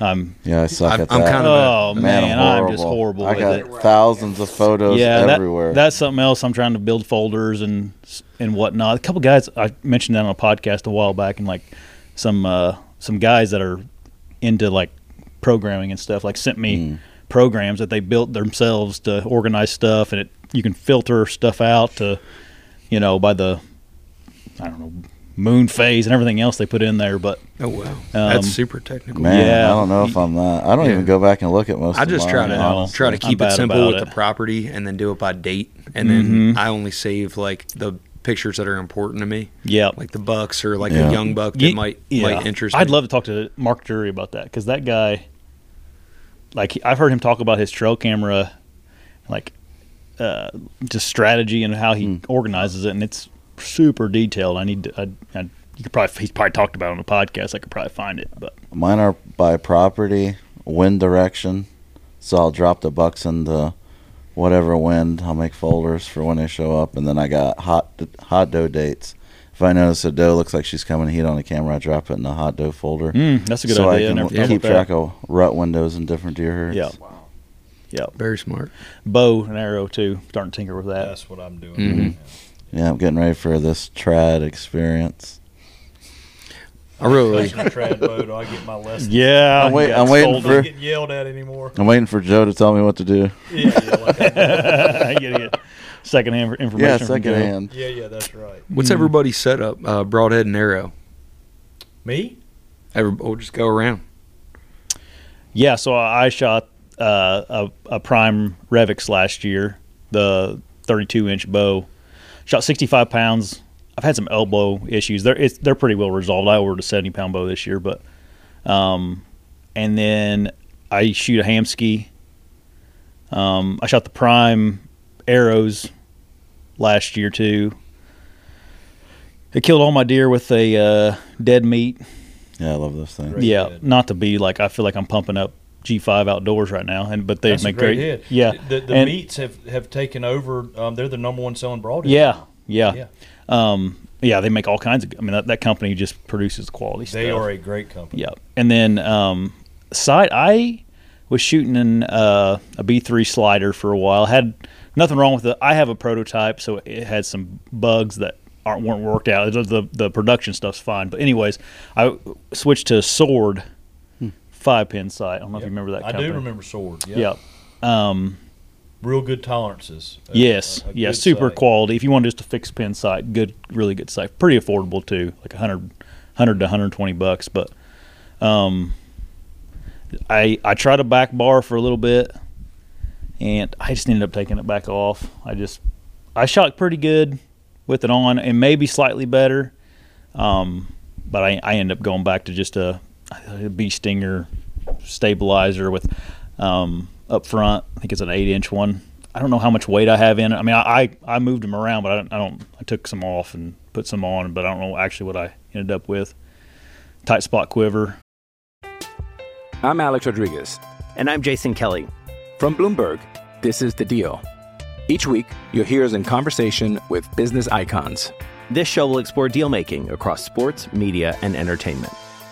I'm Yeah, I suck I'm- at I'm kind of a- oh man, I'm, just horrible I with got it. thousands of photos yeah, that- everywhere. that's something else. I'm trying to build folders and and whatnot. A couple guys I mentioned that on a podcast a while back, and like some uh, some guys that are into like programming and stuff, like sent me Mm. programs that they built themselves to organize stuff, and it you can filter stuff out to you know by the I don't know moon phase and everything else they put in there, but Oh wow, Um, that's super technical. Man, Yeah. I don't know if I'm that. I don't Yeah. even go back and look at most. I of just try to honestly. try to keep it simple with it. the property, and then do it by date, and then I only save like the pictures that are important to me. yeah. like the bucks or like Yeah. a young buck that Ye- might yeah. might interest. I'd me. love to talk to Mark Drury about that because that guy, like, I've heard him talk about his trail camera, like, uh, just strategy and how he Hmm. organizes it, and it's super detailed. I need to. I, I, you could probably he's probably talked about it on the podcast. I could probably find it, but Mine are by property, wind direction. So I'll drop the bucks into whatever wind. I'll make folders for when they show up, and then I got hot hot doe dates. If I notice a doe looks like she's coming to heat on the camera, I drop it in the hot doe folder. mm, that's a good so idea. I can never thought keep track that. of rut windows and different deer herds. Yeah. Yeah, Very smart. bow and arrow too. Starting to tinker with that. That's what I'm doing. Mhm. right Yeah, I'm getting ready for this trad experience. I really, Especially in a trad boat, I get my lessons. Yeah, I'm wait- you got I'm waiting sold I'm not for- getting yelled at anymore. I'm waiting for Joe to tell me what to do. Yeah, yeah, like, you gotta get secondhand information. Yeah, from Joe. hand. yeah, yeah, that's right. what's everybody's setup? Uh, broadhead and arrow. Me? Every, we'll just go around. Yeah, so I shot uh, a, a prime RVX last year, the 32 inch bow. Shot 65 pounds. I've had some elbow issues. They're it's, they're pretty well resolved. I ordered a 70 pound bow this year, but um, and then I shoot a Hamskea. Um, I shot the prime arrows last year too. I killed all my deer with a uh, dead meat Yeah, I love those things. Yeah, not to be like I feel like I'm pumping up G5 outdoors right now, and but they That's make great, great. Yeah, The, the and- meats have, have taken over. Um, they're the number one selling broadhead. Yeah, yeah, Yeah. Um, yeah, they make all kinds of. I mean, that, that company just produces quality They stuff. They are a great company. Yeah, and then um, side I was shooting in uh, a B3 slider for a while. Had nothing wrong with it. I have a prototype, so it had some bugs that aren't weren't worked out. The, the, the production stuff's fine, but anyways, I switched to Sword five pin sight. I don't know if you remember that. I company. do remember Sword. Yeah. Yeah. Um, Real good tolerances. A- yes. a- a yeah. Super sight. quality. If you want just a fixed pin sight, good, really good sight. Pretty affordable too, like 100, 100 to 120 bucks. But um, I I tried a back bar for a little bit, and I just ended up taking it back off. I just I shot pretty good with it on, and maybe slightly better. Um, but I I ended up going back to just a, a bee stinger stabilizer with um, up front. I think it's an eight inch one. I don't know how much weight I have in it. I mean, I I, I moved them around, but I don't, I don't. I took some off and put some on, but I don't know actually what I ended up with. Tight spot quiver. I'm Alex Rodriguez. And I'm Jason Kelly. From Bloomberg, this is The Deal. Each week, you'll hear us in conversation with business icons. This show will explore deal making across sports, media, and entertainment.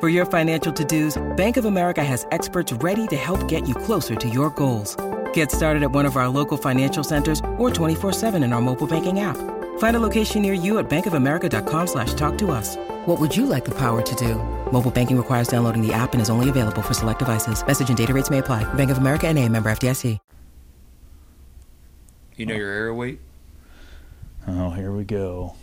For your financial to dos, Bank of America has experts ready to help get you closer to your goals. Get started at one of our local financial centers or 24-7 in our mobile banking app. Find a location near you at bankofamerica.com slash talk to us. What would you like the power to do? Mobile banking requires downloading the app and is only available for select devices. Message and data rates may apply. Bank of America and a member FDIC. You know your arrow weight? Oh, here we go.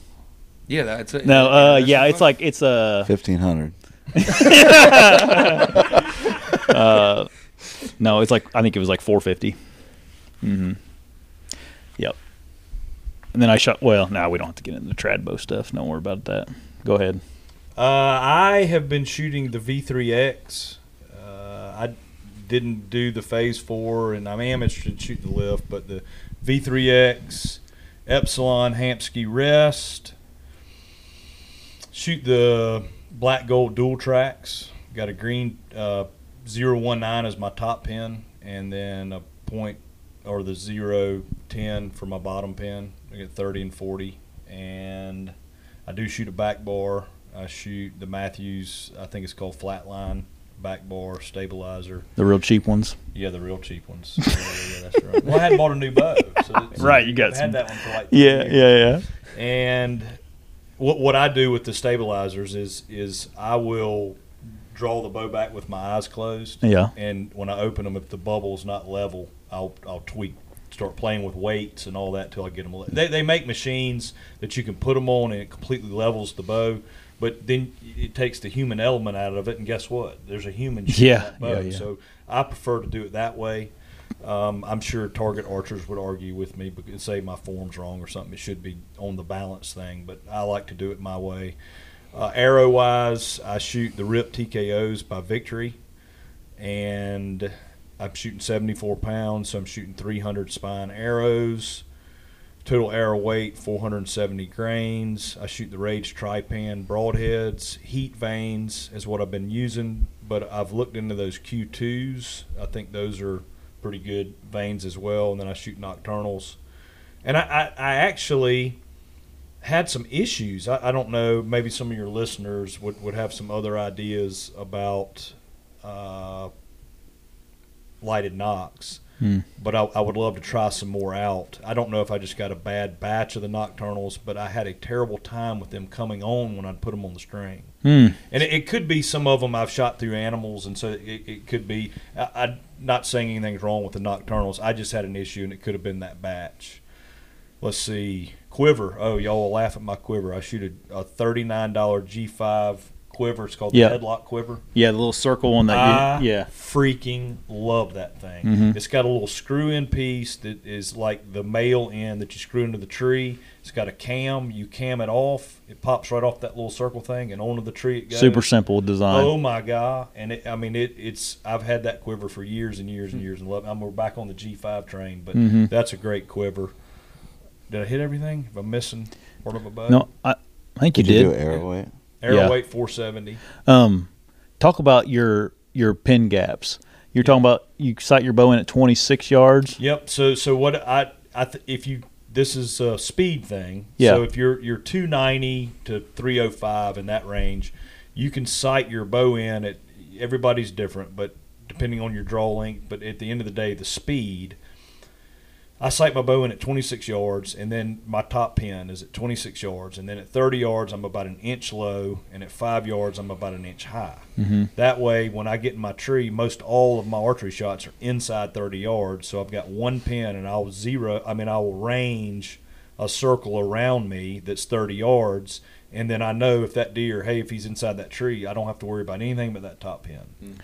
Yeah, that's it. No, uh, yeah, it's like it's a Fifteen hundred. uh, no, it's like I think it was like 450. Mm-hmm. Yep. And then I shot. Well, now we don't have to get into the Tradbo stuff. Don't worry about that. Go ahead. Uh, I have been shooting the V3X. Uh, I didn't do the Phase 4, and I am interested in shooting the lift, but the V3X, Epsilon Hamskea Rest, shoot the black gold dual tracks. Got a green uh, 019 as my top pin, and then a point or the 010 for my bottom pin. I get 30 and 40, and I do shoot a back bar. I shoot the Mathews. I think it's called Flatline back bar stabilizer. The real cheap ones. Yeah, the real cheap ones. yeah, yeah, that's right. Well, I hadn't bought a new bow, so Right, you got I've some- had that one for like Yeah, years. yeah, yeah. And what what I do with the stabilizers is is I will draw the bow back with my eyes closed. Yeah. And when I open them, if the bubble's not level, I'll I'll tweak, start playing with weights and all that till I get them. le- They they make machines that you can put them on and it completely levels the bow. But then it takes the human element out of it, and guess what? There's a human Yeah, that bow. yeah, yeah. So I prefer to do it that way. Um, I'm sure target archers would argue with me because say my form's wrong or something. It should be on the balance thing, but I like to do it my way. Uh, arrow wise, I shoot the Rip TKOs by Victory, and I'm shooting 74 pounds, so I'm shooting 300 spine arrows. Total arrow weight 470 grains. I shoot the Rage Trypan broadheads. Heat vanes is what I've been using, but I've looked into those Q2s. I think those are pretty good vanes as well. And then I shoot Nockturnals. And I, I, I actually had some issues. I, I don't know, maybe some of your listeners would, would have some other ideas about uh, lighted nocks. Hmm. But I, I would love to try some more out. I don't know if I just got a bad batch of the Nockturnals, but I had a terrible time with them coming on when I'd put them on the string. Hmm. And it, it could be some of them I've shot through animals, and so it, it could be. I, I'm not saying anything's wrong with the Nockturnals. I just had an issue, and it could have been that batch. Let's see, quiver. Oh, y'all will laugh at my quiver. I shoot a, a thirty-nine dollar G5 quiver. It's called Yeah. the headlock quiver. Yeah, the little circle one that I you, yeah. freaking love that thing. Mhm. It's got a little screw-in piece that is like the male end that you screw into the tree. It's got a cam. You cam it off. It pops right off that little circle thing and onto the tree it goes. Super simple design. Oh my god! And it, I mean, it, it's I've had that quiver for years and years and years and love. I'm we're back on the G5 train, but Mhm. that's a great quiver. Did I hit everything? If I'm missing part of a bow? No, I, I think Did you you did. do arrow weight? Arrow Yeah. weight 470. Um, talk about your your pin gaps. You're talking about you sight your bow in at 26 yards. Yep. So so what I I th- if you this is a speed thing. Yeah. So if you're you're 290 to 305 in that range, you can sight your bow in at everybody's different, but depending on your draw length. But at the end of the day, the speed. I sight my bow in at 26 yards, and then my top pin is at 26 yards, and then at 30 yards I'm about an inch low, and at five yards I'm about an inch high. Mhm. That way, when I get in my tree, most all of my archery shots are inside 30 yards. So I've got one pin, and I'll zero. I mean, I will range a circle around me that's 30 yards, and then I know if that deer, hey, if he's inside that tree, I don't have to worry about anything but that top pin,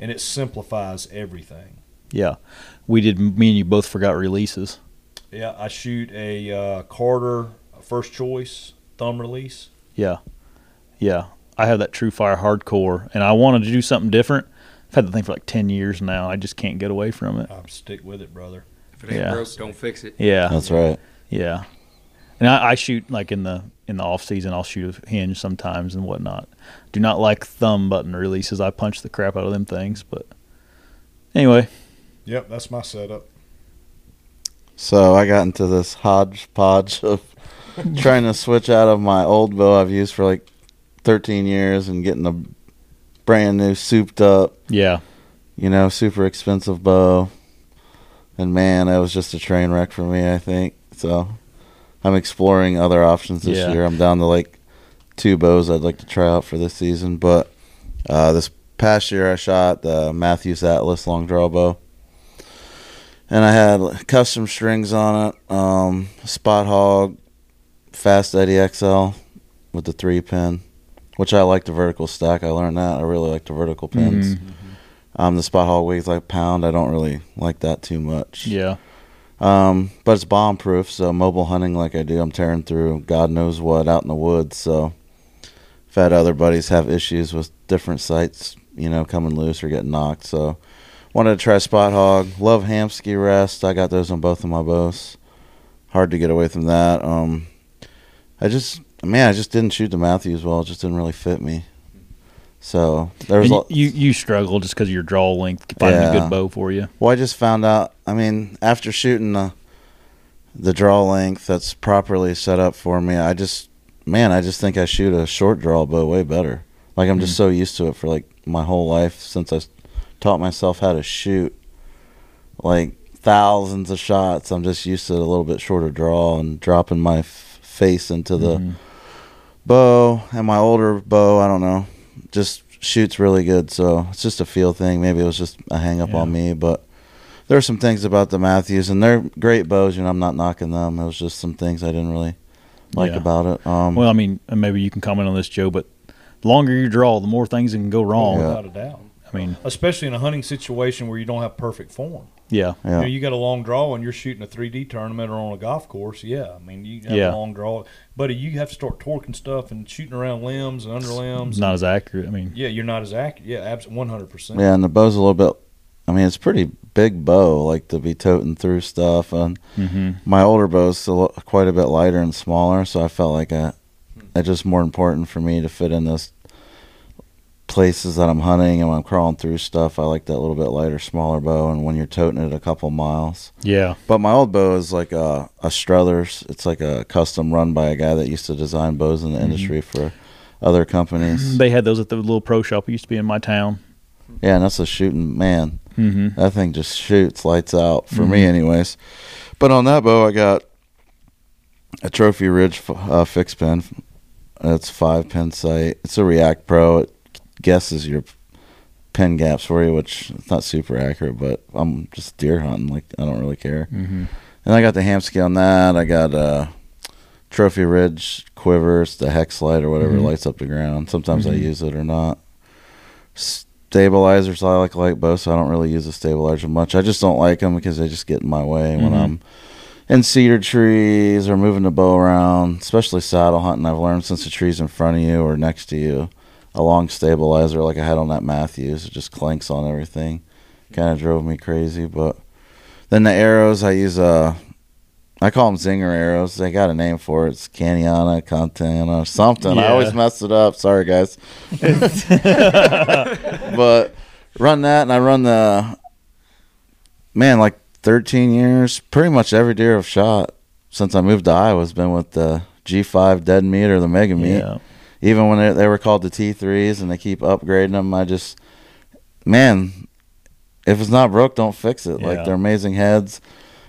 and it simplifies everything. Yeah, we did. Me and you both forgot releases. Yeah, I shoot a uh, Carter first choice thumb release. Yeah, yeah. I have that TruFire Hardcore, and I wanted to do something different. I've had the thing for like 10 years now. I just can't get away from it. I'm stick with it, brother. If it ain't Yeah. broke, don't fix it. Yeah, That's right. Yeah, And I, I shoot like in the in the off season. I'll shoot a hinge sometimes and whatnot. Do not like thumb button releases. I punch the crap out of them things. But anyway, Yep, that's my setup. So I got into this hodgepodge of trying to switch out of my old bow I've used for like 13 years and getting a brand new souped up, yeah, you know, super expensive bow. And man, it was just a train wreck for me, I think. So I'm exploring other options this Yeah. year. I'm down to like two bows I'd like to try out for this season. But uh, this past year, I shot the Mathews Atlas long draw bow. And I had custom strings on it, um, Spot Hog, Fast Eddie XL with the three pin, which I like the vertical stack. I learned that. I really like the vertical pins. Mhm. Um, the Spot Hog weighs like pound. I don't really like that too much. yeah, Um, but it's bomb proof, so mobile hunting like I do, I'm tearing through God knows what out in the woods. So if I had other buddies have issues with different sights, you know, coming loose or getting knocked, so wanted to try Spot Hog. Love Hamskea Rest. I got those on both of my bows. Hard to get away from that. Um, I just, man, I just didn't shoot the Mathews well. It just didn't really fit me. So there was And a lot. you you struggle just because of your draw length finding a good bow for you. Well, I just found out. I mean, after shooting the the draw length that's properly set up for me, I just man, I just think I shoot a short draw bow way better. Like I'm just so used to it for like my whole life since I taught myself how to shoot like thousands of shots. I'm just used to a little bit shorter draw and dropping my f- face into the Mhm. bow and my older bow. I don't know, just shoots really good. So it's just a feel thing. Maybe it was just a hang up on me, but there are some things about the Mathews and they're great bows. You know, I'm not knocking them. It was just some things I didn't really like Yeah. about it. Um, well, I mean, maybe you can comment on this, Joe, but the longer you draw, the more things that can go wrong. Without a doubt. I mean, Especially in a hunting situation where you don't have perfect form. yeah, You, know, you got a long draw and you're shooting a 3D tournament or on a golf course. Yeah, I mean, you have Yeah. a long draw, buddy. You have to start torquing stuff and shooting around limbs and under limbs. not as accurate. I mean, Yeah, you're not as accurate. Yeah, absolutely, one hundred percent. yeah, and the bow's a little bit. I mean, it's pretty big bow, like to be toting through stuff. And Mhm. my older bow's a quite a bit lighter and smaller, so I felt like I, it's just more important for me to fit in those places that I'm hunting and when I'm crawling through stuff. I like that little bit lighter, smaller bow, and when you're toting it a couple miles. yeah, But my old bow is like a, a Struthers. It's like a custom run by a guy that used to design bows in the industry for other companies. they had those at the little pro shop that used to be in my town. Yeah, and that's a shooting man. Mhm. That thing just shoots lights out for me, anyways. But on that bow, I got a Trophy Ridge uh, fixed pin. It's five pin sight. It's a React Pro. It guesses your pen gaps for you, which it's not super accurate, but I'm just deer hunting. Like I don't really care. Mhm. And I got the Hamskea on that. I got uh, Trophy Ridge quivers, the hex light or whatever Mhm. lights up the ground. Sometimes I Mhm. use it or not. Stabilizers, I like light bow, so I don't really use the stabilizer much. I just don't like them because they just get in my way when Mhm. I'm in cedar trees or moving the bow around, especially saddle hunting. I've learned since the tree's in front of you or next to you, a long stabilizer like I had on that Mathews, it just clanks on everything. Kind of drove me crazy, but then the arrows I use uh I call them zinger arrows. They got a name for it. It's Caniana, Contana, something. I always mess it up. Sorry, guys. but run that, and I run the man like 13 years. Pretty much every deer I've shot since I moved to Iowa has been with the G5 dead meat or the mega meat. Yeah. Even when they, they were called the T3s, and they keep upgrading them, I just man, if it's not broke, don't fix it. Yeah. Like they're amazing heads,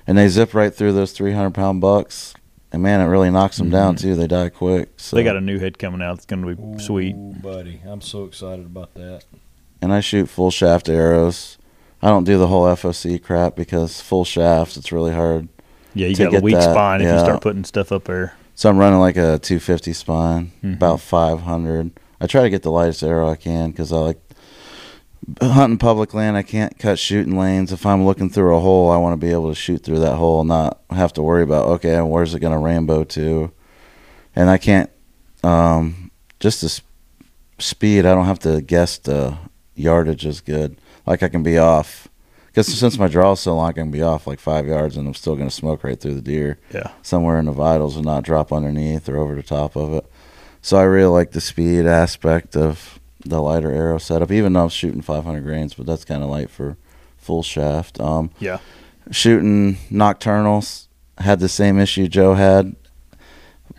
and they zip right through those 300 pound bucks. And man, it really knocks them down mm-hmm. too. They die quick. So They got a new head coming out. It's going to be sweet. Buddy, I'm so excited about that. and I shoot full shaft arrows. I don't do the whole FOC crap because full shafts it's really hard. Yeah, you to got a weak that. spine if you start putting stuff up there. So I'm running like a 250 spine, Mhm. about 500. I try to get the lightest arrow I can because I like hunting public land. I can't cut shooting lanes. If I'm looking through a hole, I want to be able to shoot through that hole, and not have to worry about okay, where's it going to rainbow to, and I can't. Um, just the s- speed, I don't have to guess the yardage is good. Like I can be off because since my draw is so long, I can be off like five yards, and I'm still going to smoke right through the deer. Yeah. somewhere in the vitals and not drop underneath or over the top of it. So I really like the speed aspect of the lighter arrow setup, even though I'm shooting 500 grains, but that's kind of light for full shaft. Um, Yeah. shooting Nockturnals had the same issue Joe had.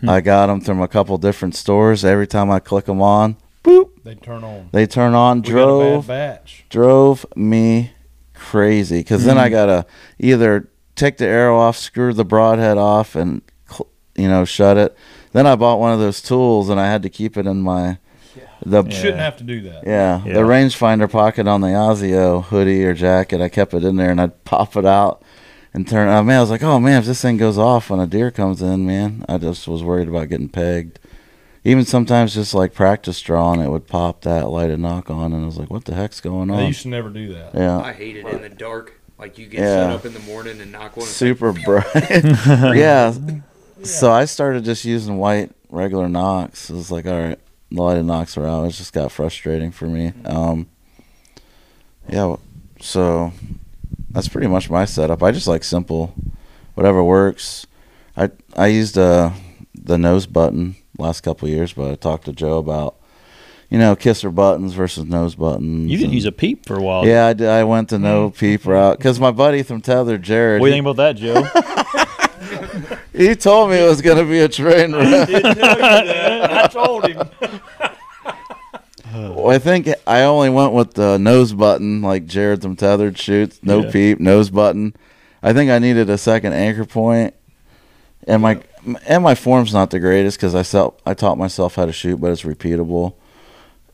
I got them from a couple different stores. Every time I click them on, boop, They turn on. they turn on. We got a drove bad batch. drove me crazy because then I Mhm. gotta either take the arrow off, screw the broadhead off, and you know shut it. Then I bought one of those tools and I had to keep it in my the You shouldn't have to do that. yeah, Yeah. the rangefinder pocket on the ASIO hoodie or jacket. I kept it in there and I'd pop it out and turn. Oh man, I was like, oh man, if this thing goes off when a deer comes in, man, I just was worried about getting pegged. Even sometimes just like practice drawing, it would pop that lighted nock on, and I was like, what the heck's going on? They used to never do that. Yeah. I hate it in the dark. Like you get Yeah. set up in the morning and knock one. super like- bright. yeah. So I started just using white regular nocks. It was like, all right, the lighted nocks are out. It just got frustrating for me. Um, yeah. So that's pretty much my setup. I just like simple, whatever works. I I used uh, the nose button last couple of years, but I talked to Joe about. You know, kisser buttons versus nose buttons. You didn't and- use a peep for a while. Yeah, I, did, I went to no mm. peep route because my buddy from Tether, Jared. What do you he- think about that, Joe? he told me it was going to be a train wreck. did tell you that. I told him. Well, I think I only went with the nose button, like Jared from Tethrd shoots, no Yeah. peep, nose button. I think I needed a second anchor point, and my and my form's not the greatest because I self I taught myself how to shoot, but it's repeatable,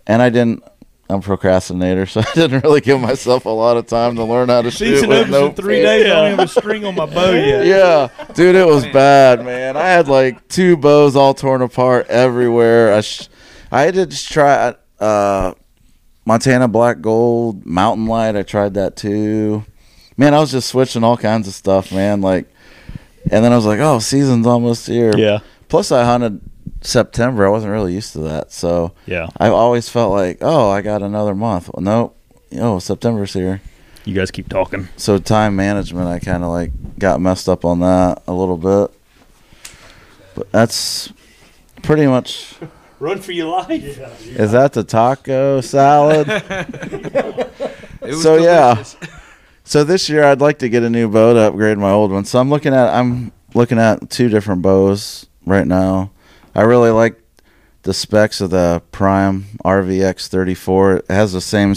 and I didn't. I'm a procrastinator, so I didn't really give myself a lot of time to learn how to shoot Season with no in three peep. days. I don't even have a string on my bow yet. Yeah, dude, it was bad, man. I had like two bows all torn apart everywhere. I sh- I had to just try uh, Montana Black Gold Mountain Light. I tried that too. Man, I was just switching all kinds of stuff, man. Like, and then I was like, oh, season's almost here. Yeah. Plus, I hunted September. I wasn't really used to that, so Yeah. I always felt like, oh, I got another month. Well, nope. Oh, September's here. You guys keep talking. So time management, I kind of like got messed up on that a little bit. But that's pretty much. Run for your life. Is that the taco salad? It was so delicious. yeah. So this year I'd like to get a new bow to upgrade my old one. So I'm looking at I'm looking at two different bows right now. I really like the specs of the Prime RVX 34. It has the same,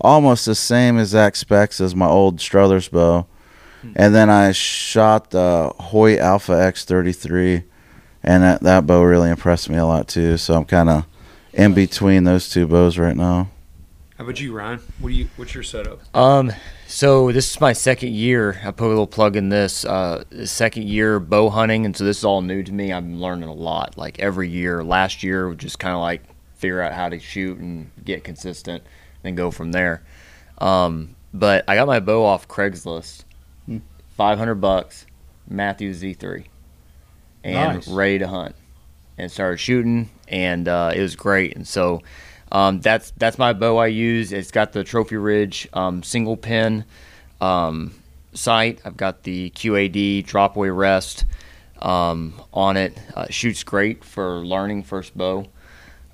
almost the same exact specs as my old Struthers bow. And then I shot the Hoyt Alpha X 33, and that, that bow really impressed me a lot too. So I'm kind of in between those two bows right now. How about you, Ryan? What do you? What's your setup? Um, so this is my second year. I put a little plug in this. Uh, second year bow hunting, and so this is all new to me. I'm learning a lot. Like every year. Last year, just kind of like figure out how to shoot and get consistent, and go from there. Um, but I got my bow off Craigslist, five hundred bucks, Matthew Z3, and Nice. ready to hunt, and started shooting, and uh, it was great. And so um, that's that's my bow I use. It's got the Trophy Ridge um, single pin um, sight. I've got the QAD drop away rest um, on it. Uh, shoots great for learning first bow.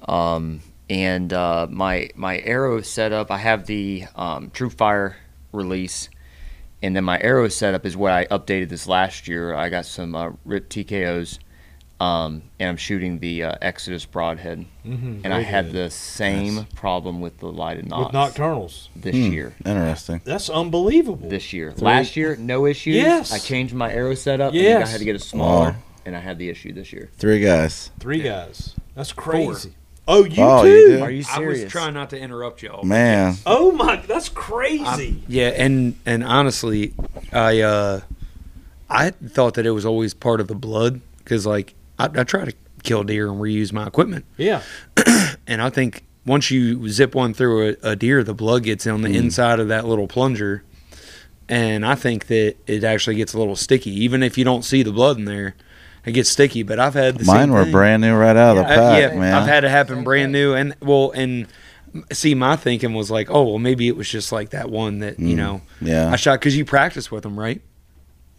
Um, and uh, my my arrow setup, I have the um, TruFire release, and then my arrow setup is what I updated this last year. I got some uh, RIP TKOs, um, and I'm shooting the uh, Exodus Broadhead, Mhm, and I had good. the same problem with the lighted nocks With Nockturnals. this Hmm, year. Interesting. That's unbelievable. This year, Three- last year, no issues. Yes. I changed my arrow setup. and I Yes. had to get a smaller, Oh. and I had the issue this year. Three guys. Three guys. That's Four. crazy. Oh, you Oh, too? you? Are you serious? I was trying not to interrupt y'all. Man. Oh my, that's crazy. Yeah, and and honestly, I uh, I thought that it was always part of the blood because like I, I try to kill deer and reuse my equipment, yeah. and I think once you zip one through a, a deer, the blood gets on the inside of that little plunger, and I think that it actually gets a little sticky, even if you don't see the blood in there. It gets sticky, but I've had the Mine same were thing. brand new right out of the Uh, pack, yeah, man. I've had it happen brand new, and well, and See, my thinking was like, oh, well, maybe it was just like that one that you Mm, know, yeah. I shot because you practice with them, right?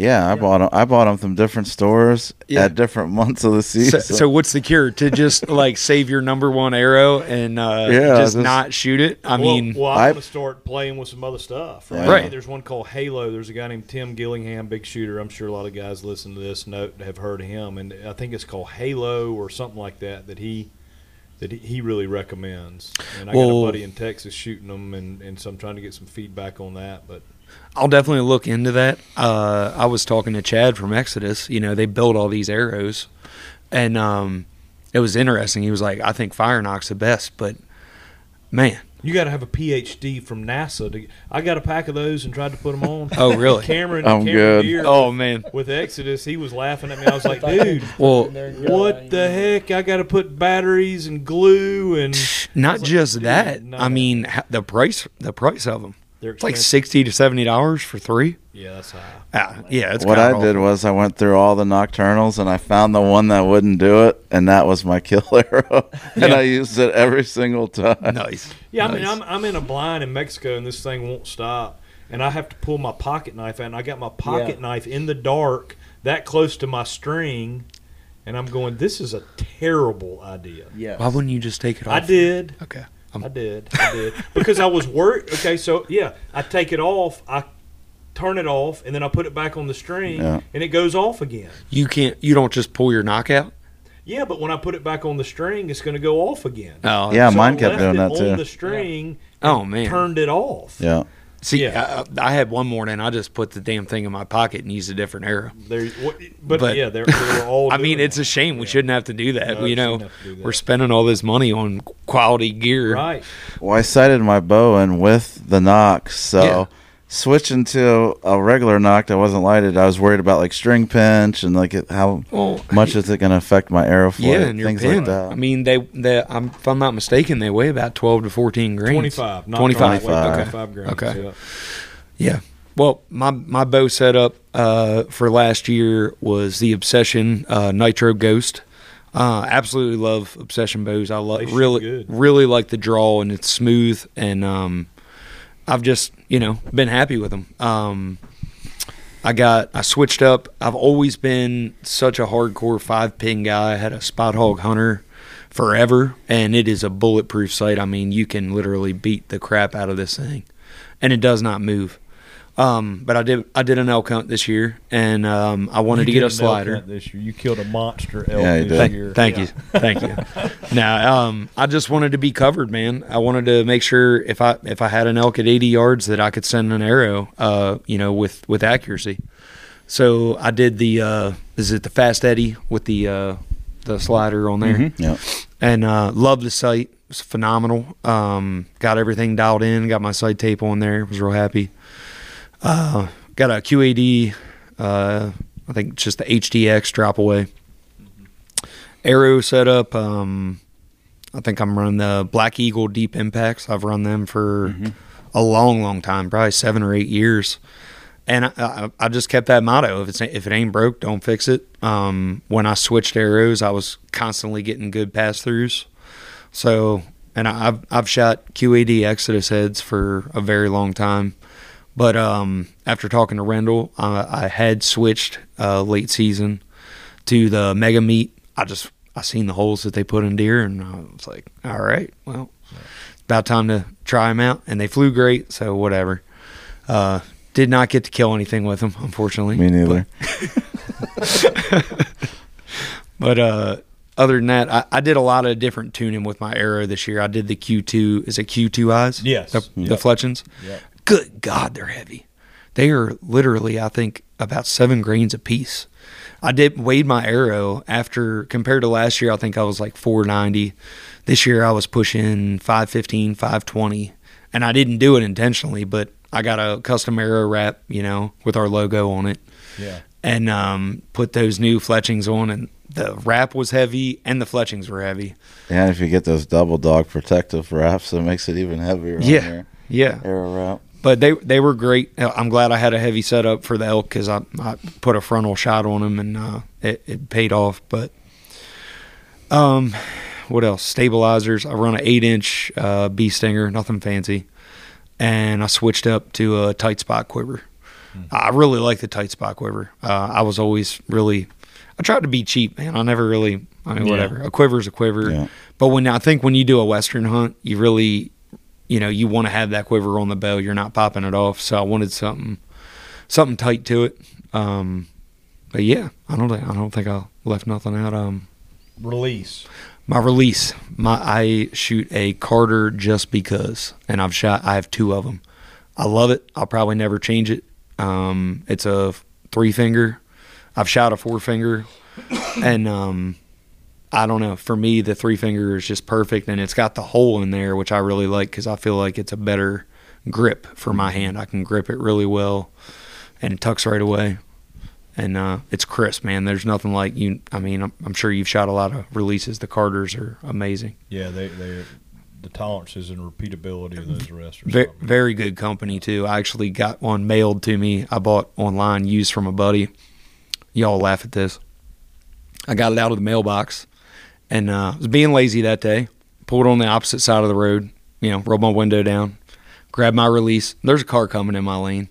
Yeah, I bought them. I bought them from different stores Yeah. at different months of the season. so what's the cure to just like save your number one arrow and uh, Yeah, just, just- not shoot it? I well, mean, well, I- I'm going to start playing with some other stuff. Right? Right. There's one called Halo. There's a guy named Tim Gillingham, big shooter. I'm sure a lot of guys listen to this note have heard of him, and I think it's called Halo or something like that. That he that he- really recommends. And I got a buddy in Texas shooting them, and, and so I'm trying to get some feedback on that. But I'll definitely look into that. Uh, I was talking to Chad from Exodus. You know, they build all these arrows, and um, it was interesting. He was like, "I think FireNock's the best," but man, you got to have a PhD from NASA. To, I got a pack of those and tried to put them on. Oh, really? Cameron, I'm Cameron good. Deere Oh, man. with Exodus, he was laughing at me. I was like, dude, well, what the heck? I got to put batteries and glue and not just dude, that. no. I mean, the price, the price of them. They're It's like expensive. sixty to seventy dollars for three. yeah, that's high. Ah, yeah, it's what I did was I went through all the Nockturnals and I found the one that wouldn't do it, and that was my kill arrow, and Yeah. I used it every single time. nice. Yeah, I mean, I'm, I'm in a blind in Mexico, and this thing won't stop. And I have to pull my pocket knife out, and I got my pocket Yeah. knife in the dark, that close to my string, and I'm going, this is a terrible idea. Yeah. Why wouldn't you just take it off? I did. Okay. I'm- I did. I did. because I was worried. Okay, so yeah, I take it off, I turn it off, and then I put it back on the string, Yeah. and it goes off again. You can't. You don't just pull your knockout. Yeah, but when I put it back on the string, it's going to go off again. Oh, Yeah, So mine I kept doing it that On too. the string, Oh, man. turned it off. Yeah, See, Yeah. I, I had one morning. I just put the damn thing in my pocket and used a different arrow. There, but, But- yeah, they're, they're all. I mean, it's that. a shame. We shouldn't have to do that. No, you know, shouldn't have to do that. we're spending all this money on quality gear. right. well, I sighted my bow and with the nock, so Yeah. Switching to a regular nock that wasn't lighted, I was worried about like string pinch and like how Well, much is it going to affect my arrow yeah, and your things pin. like that. I mean, they, they I'm, if I'm not mistaken, they weigh about twelve to fourteen grains. 25. Not 25. 25. Okay. 25 grams. Okay. Yeah. Yeah. Well, my my bow setup uh, for last year was the Obsession uh, Nitro Ghost. Uh, absolutely love Obsession bows. I They love shoot really good. really like the draw and it's smooth and um, I've just you know been happy with them. Um, I got I switched up. I've always been such a hardcore five pin guy. I had a Spot Hog Hunter forever, and it is a bulletproof sight. I mean, you can literally beat the crap out of this thing, and it does not move. Um, but I did I did an elk hunt this year, and um, I wanted You to get a an elk slider. hunt This year, you killed a monster elk Yeah, you this did. Thank, year. thank Yeah. you, thank you. now, um, I just wanted to be covered, man. I wanted to make sure if I if I had an elk at 80 yards that I could send an arrow, uh, you know, with with accuracy. So I did the uh, is it the Fast Eddie with the uh, the slider on there, Mm-hmm. Yeah. and uh, loved the sight. It was phenomenal. Um, got everything dialed in. Got my sight tape on there. Was real happy. Uh, got a QAD. Uh, I think just the HDX drop away. Arrow setup. Um, I think I'm running the Black Eagle Deep Impacts. I've run them for a long, long time, probably seven or eight years. And I, I, I just kept that motto: if it's if it ain't broke, don't fix it. Um, when I switched arrows, I was constantly getting good pass throughs. So, and I, I've I've shot QAD Exodus heads for a very long time, but um, after talking to Rendell, I, I had switched uh, late season to the Mega Meat. I just I seen the holes that they put in deer, and I was like, all right, well, about time to try them out, and they flew great. So whatever. Uh, did not get to kill anything with them, unfortunately. Me neither. But uh, other than that, I, I did a lot of different tuning with my arrow this year. I did the Q2. Is it Q2 eyes? Yes. The, Yep. the Fletchings? Yep. Good God, they're heavy. They are literally, I think, about seven grains a piece. I did weighed my arrow after compared to last year. I think I was like 490. This year I was pushing 515, 520, and I didn't do it intentionally, but I got a custom arrow wrap, you know, with our logo on it Yeah. and um, put those new fletchings on, and the wrap was heavy and the fletchings were heavy. And if you get those double dog protective wraps, it makes it even heavier. on Yeah, your yeah. Arrow wrap. But they they were great. Uh, I'm glad I had a heavy setup for the elk because I, I put a frontal shot on them and uh, it, it paid off. But um, what else? Stabilizers. I run an eight inch uh, bee stinger, nothing fancy, and I switched up to a tight spot quiver. I really like the tight spot quiver. Uh, I was always really, I tried to be cheap, man. I never really, I mean, Yeah. whatever. A quiver is a quiver. Yeah. But when I think when you do a western hunt, you really, you know, you want to have that quiver on the bow. You're not popping it off. So I wanted something, something tight to it. Um, but yeah, I don't, think- I don't think I left nothing out. Um, Release. my release, my I shoot a Carter just because, and I've shot. I have two of them. I love it. I'll probably never change it. Um, it's a three finger. I've shot a four finger, and um, I don't know. For me, the three finger is just perfect, and it's got the hole in there, which I really like because I feel like it's a better grip for my hand. I can grip it really well, and it tucks right away and uh, it's crisp, man. There's nothing like you. I mean, I'm, I'm sure you've shot a lot of releases. The Carters are amazing. Yeah, they they the tolerances and repeatability of those rests are Very, very good company too. I actually got one mailed to me. I bought online, used from a buddy. Y'all laugh at this. I got it out of the mailbox, and uh, was being lazy that day. Pulled on the opposite side of the road. You know, rolled my window down, grabbed my release. There's a car coming in my lane.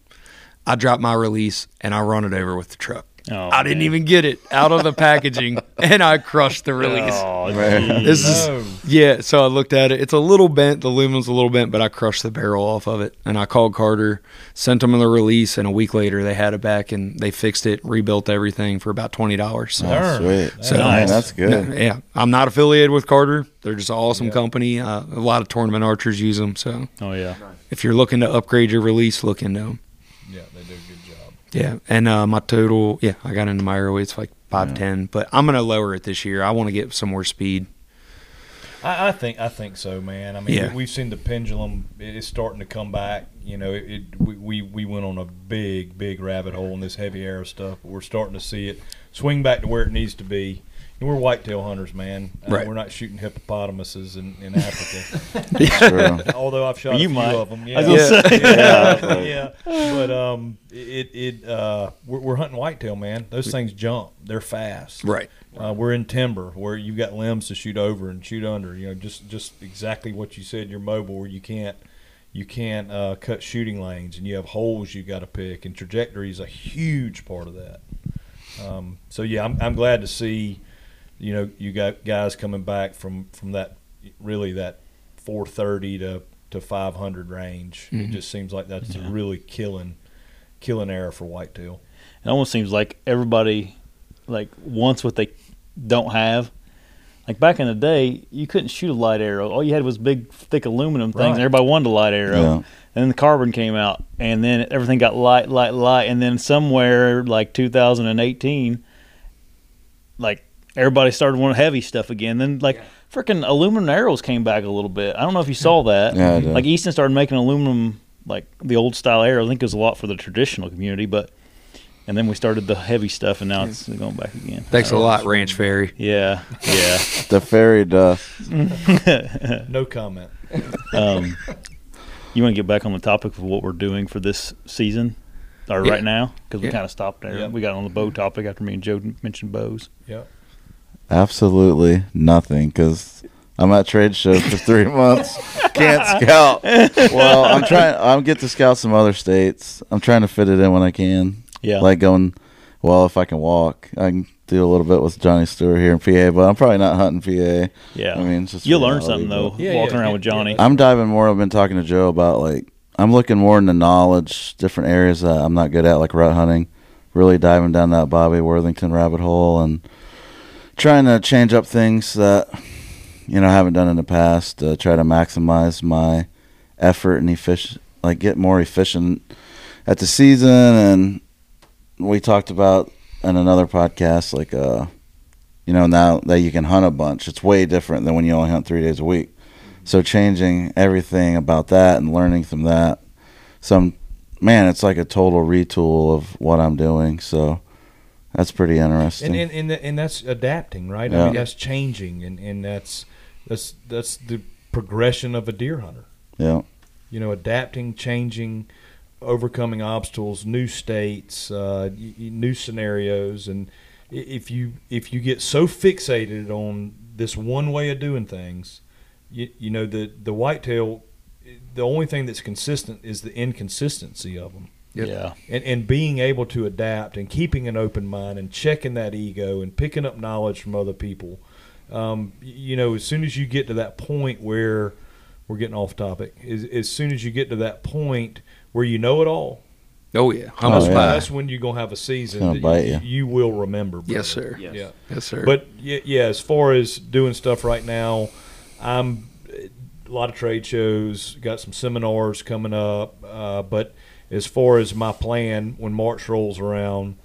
I dropped my release and I run it over with the truck. Oh, I didn't even get it out of the packaging, and I crushed the release. Oh, this is yeah. So I looked at it. It's a little bent. The aluminum's a little bent, but I crushed the barrel off of it. And I called Carter, sent them the release, and a week later they had it back and they fixed it, rebuilt everything for about twenty dollars. So, Oh, sweet. so Man, that's good. Yeah, I'm not affiliated with Carter. They're just an awesome company. Uh, a lot of tournament archers use them. So Oh yeah. if you're looking to upgrade your release, look into them. Yeah, they do a good job. Yeah, and uh, my total, yeah, I got into my arrow weights like five ten, but I'm gonna lower it this year. I want to get some more speed. I, I think I think so, man. I mean, Yeah. we, we've seen the pendulum; it is starting to come back. You know, it, it we, we we went on a big big rabbit hole in this heavy arrow stuff, but we're starting to see it swing back to where it needs to be. And we're whitetail hunters, man. Uh, Right. We're not shooting hippopotamuses in, in Africa. True. Although I've shot You a few might. of them. Yeah, I was gonna say. yeah, yeah. But um, it it uh, we're, we're hunting whitetail, man. Those things jump. They're fast. Right. Uh, we're in timber where you've got limbs to shoot over and shoot under. You know, just just exactly what you said. You're mobile where you can't you can't uh, cut shooting lanes and you have holes you got to pick and trajectory is a huge part of that. Um, so yeah, I'm I'm glad to see you know you got guys coming back from from that really that 430 to to 500 range. It Mhm. just seems like that's Yeah. really killing killing arrow for whitetail. It almost seems like everybody like wants what they don't have. Like back in the day, you couldn't shoot a light arrow. All you had was big, thick aluminum things. Right. And everybody wanted a light arrow. Yeah. And then the carbon came out, and then everything got light, light, light. And then somewhere like 2018, like everybody started wanting heavy stuff again. Then like freaking aluminum arrows came back a little bit. I don't know if you saw that. Yeah, I did. Like Easton started making aluminum, like the old style arrow. I think it was a lot for the traditional community, but. And then we started the heavy stuff, and now it's going back again. Thanks a lot, Ranch Fairy. Yeah, yeah. The fairy dust. No comment. um, you want to get back on the topic of what we're doing for this season, or Yeah. right now, because we Yeah. kind of stopped there. Yeah. We got on the bow topic after me and Joe mentioned bows. Yep. Absolutely nothing because I'm at trade shows for three months. Can't scout. Well, I'm trying. I'm get to scout some other states. I'm trying to fit it in when I can. Yeah. Like going. Well, if I can walk, I can do a little bit with Johnny Stewart here in PA, but I'm probably not hunting PA. Yeah, I mean, it's just you'll learn something though Yeah, walking yeah, around yeah, with Johnny. I'm diving more. I've been talking to Joe about like I'm looking more into knowledge, different areas that I'm not good at, like rut hunting. Really diving down that Bobby Worthington rabbit hole and trying to change up things that you know I haven't done in the past. To try to maximize my effort and efficient, like get more efficient at the season. And we talked about in another podcast, like uh, you know, now that you can hunt a bunch, it's way different than when you only hunt three days a week. So changing everything about that and learning from that, some man, it's like a total retool of what I'm doing. So that's pretty interesting. and and and, and that's adapting, right? I mean, that's changing, and and that's that's that's the progression of a deer hunter. yeah, You know, adapting, changing, overcoming obstacles, new states, uh, new scenarios, and if you if you get so fixated on this one way of doing things. You, you know the the whitetail, the only thing that's consistent is the inconsistency of them. Yep. Yeah. And and being able to adapt and keeping an open mind and checking that ego and picking up knowledge from other people. Um, you know, as soon as you get to that point where we're getting off topic, as, as soon as you get to that point where you know it all, Oh yeah, Oh, that's, yeah. that's when you're gonna have a season that you, you. you will remember. Yes, brother. sir. Yeah, Yes. Yes, sir. But yeah, yeah, as far as doing stuff right now, I'm a lot of trade shows, got some seminars coming up. Uh, but as far as my plan, when March rolls around,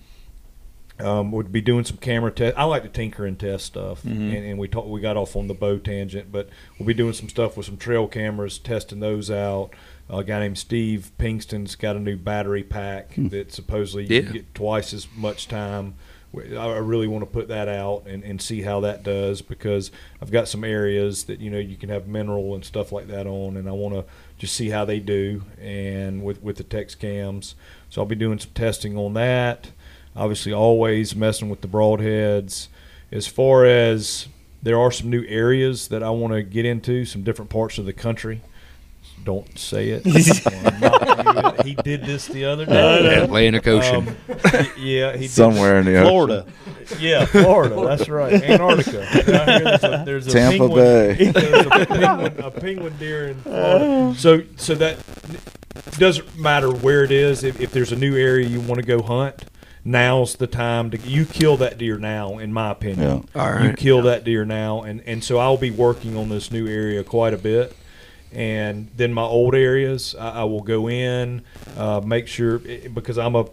um, would be doing some camera test. I like to tinker and test stuff, Mhm. and, and we talk, we got off on the bow tangent, but we'll be doing some stuff with some trail cameras, testing those out. a guy named Steve Pinkston's got a new battery pack that supposedly you Yeah. can get twice as much time. I I really want to put that out and, and see how that does because I've got some areas that you know you can have mineral and stuff like that on, and I want to just see how they do and with with the text cams. So I'll be doing some testing on that. Obviously, always messing with the broadheads. As far as there are some new areas that I want to get into, some different parts of the country. Don't say it. Not gonna do it. he did this the other day. Atlantic Ocean. Um, yeah, he did- Somewhere in the ocean. Florida. Yeah, Florida. That's right. Antarctica. Here there's a, there's a Tampa penguin, Bay. There's a penguin, a penguin deer in Florida. So, so that doesn't matter where it is. If, if there's a new area you want to go hunt, now's the time to you kill that deer now. In my opinion, Yeah. All you right. kill that deer now, and and so I'll be working on this new area quite a bit and then my old areas I, I will go in, uh, make sure because I'm a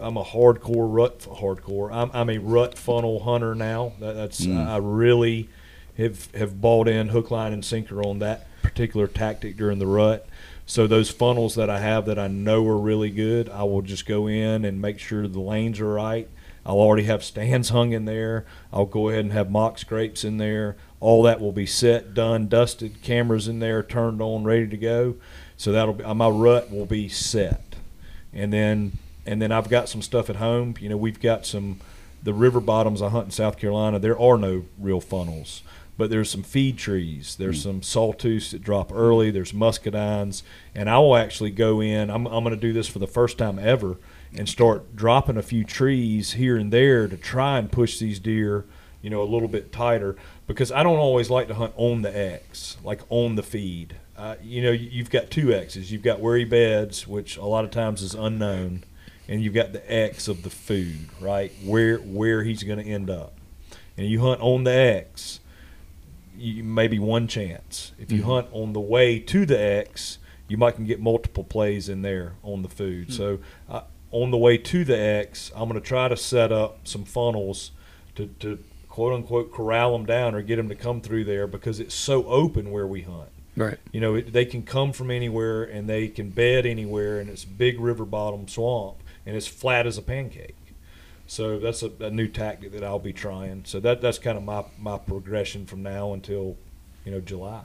I'm a hardcore rut hardcore. I'm, I'm a rut funnel hunter now. That, that's Mm. I really have have bought in hook, line, and sinker on that particular tactic during the rut. So those funnels that I have that I know are really good, I will just go in and make sure the lanes are right. I'll already have stands hung in there. I'll go ahead and have mock scrapes in there. All that will be set, done, dusted, cameras in there, turned on, ready to go. So that'll be uh, my rut will be set, and then and then I've got some stuff at home. You know, we've got some the river bottoms I hunt in South Carolina. There are no real funnels, but there's some feed trees. There's hmm. some sawtooths that drop early. There's muscadines, and I will actually go in. I'm I'm going to do this for the first time ever and start dropping a few trees here and there to try and push these deer, you know, a little bit tighter because I don't always like to hunt on the X, like on the feed. Uh, you know, you- you've got two X's. You've got where he beds, which a lot of times is unknown, and you've got the X of the food, right? Where where he's going to end up, and you hunt on the X, you maybe one chance. If you Mhm. hunt on the way to the X, you might can get multiple plays in there on the food. So uh, on the way to the X, I'm going to try to set up some funnels to, to quote unquote corral them down or get them to come through there because it's so open where we hunt. Right. You know, it, they can come from anywhere and they can bed anywhere, and it's big river bottom swamp and it's flat as a pancake. So that's a, a new tactic that I'll be trying. So that that's kind of my my progression from now until you know July.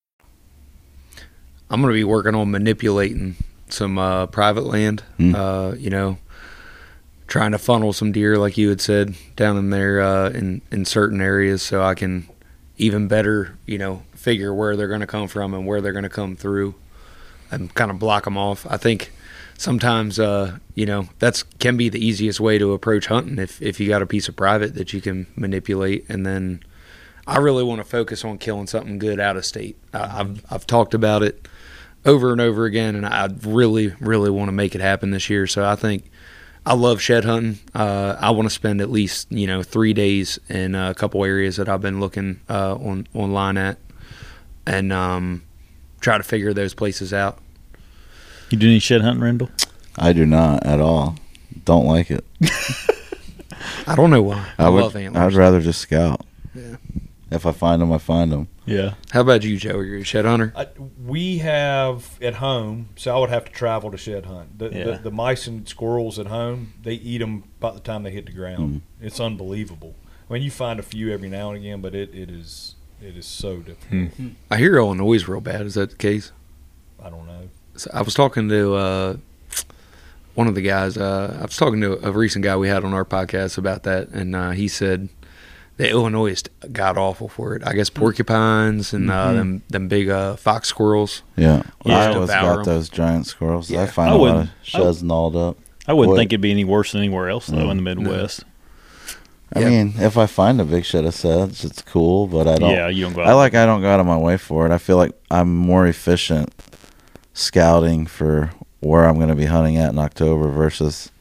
I'm going to be working on manipulating some uh, private land. Mm. Uh, you know, trying to funnel some deer, like you had said, down in there uh, in in certain areas, so I can even better, you know, figure where they're going to come from and where they're going to come through, and kind of block them off. I think sometimes, uh, you know, that's can be the easiest way to approach hunting if if you got a piece of private that you can manipulate, and then. I really want to focus on killing something good out of state. I, I've I've talked about it over and over again, and I really, really want to make it happen this year. So I think I love shed hunting. Uh, I want to spend at least you know three days in a couple areas that I've been looking uh, on online at, and um, try to figure those places out. You do any shed hunting, Rendell? I do not at all. Don't like it. I don't know why. I, I would. love antlers. I'd rather just scout. Yeah. If I find them, I find them. Yeah. How about you, Joe? You're a shed hunter. I, we have at home, so I would have to travel to shed hunt. The, Yeah. the, the mice and squirrels at home, they eat them by the time they hit the ground. It's unbelievable. I mean, you find a few every now and again, but it, it is it is so difficult. I hear Illinois is real bad. Is that the case? I don't know. So I was talking to uh, one of the guys. Uh, I was talking to a recent guy we had on our podcast about that, and uh, he said that Illinois is god awful for it. I guess porcupines and uh, Mhm. them them big uh, fox squirrels. Yeah, Just Iowa's devour got 'em. those giant squirrels. Yeah. I find I a lot wouldn't- of sheds gnawed up. I wouldn't Wood. think it'd be any worse than anywhere else though No. in the Midwest. I Yeah. mean, if I find a big shed of sets, it's cool, but I don't. Yeah, you don't go out I like I don't go out of my way for it. I feel like I'm more efficient scouting for where I'm going to be hunting at in October versus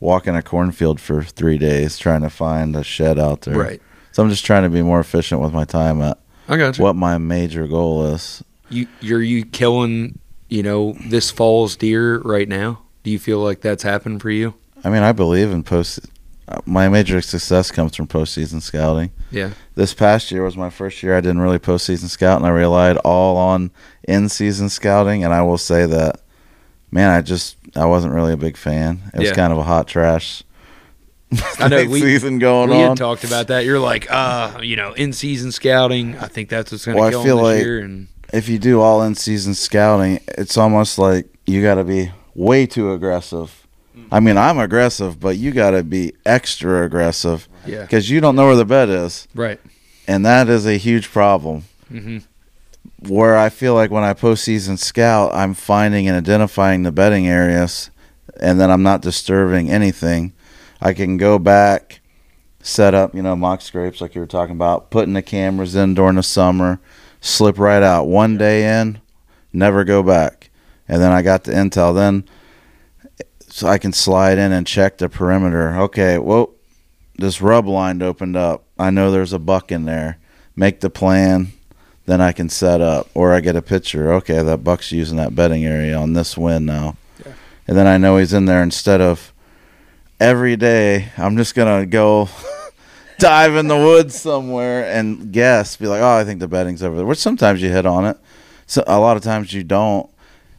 walking a cornfield for three days trying to find a shed out there. Right. So I'm just trying to be more efficient with my time at. I got you. What my major goal is. You you're you killing you know this fall's deer right now. Do you feel like that's happened for you? I mean, I believe in post. uh, My major success comes from postseason scouting. Yeah. This past year was my first year I didn't really postseason scout, and I relied all on in-season scouting. And I will say that, man, I just I wasn't really a big fan. It was Yeah. kind of a hot trash. I know we, season going we on. had talked about that. You're like, uh, you know, in season scouting. I think that's what's going to well, kill I feel this like year. And if you do all in-season scouting, it's almost like you got to be way too aggressive. I mean, I'm aggressive, but you got to be extra aggressive. Yeah. Because you don't know where the bed is. Right. And that is a huge problem. Mhm. Where I feel like when I postseason scout, I'm finding and identifying the bedding areas, and then I'm not disturbing anything. I can go back, set up, you know, mock scrapes like you were talking about, putting the cameras in during the summer, slip right out. One day in, never go back. And then I got the intel. Then so I can slide in and check the perimeter. Okay, well, this rub line opened up. I know there's a buck in there. Make the plan, then I can set up. Or I get a picture. Okay, that buck's using that bedding area on this wind now. And then I know he's in there instead of every day, I'm just going to go dive in the woods somewhere and guess, be like, oh, I think the bedding's over there. Which sometimes you hit on it. So a lot of times you don't.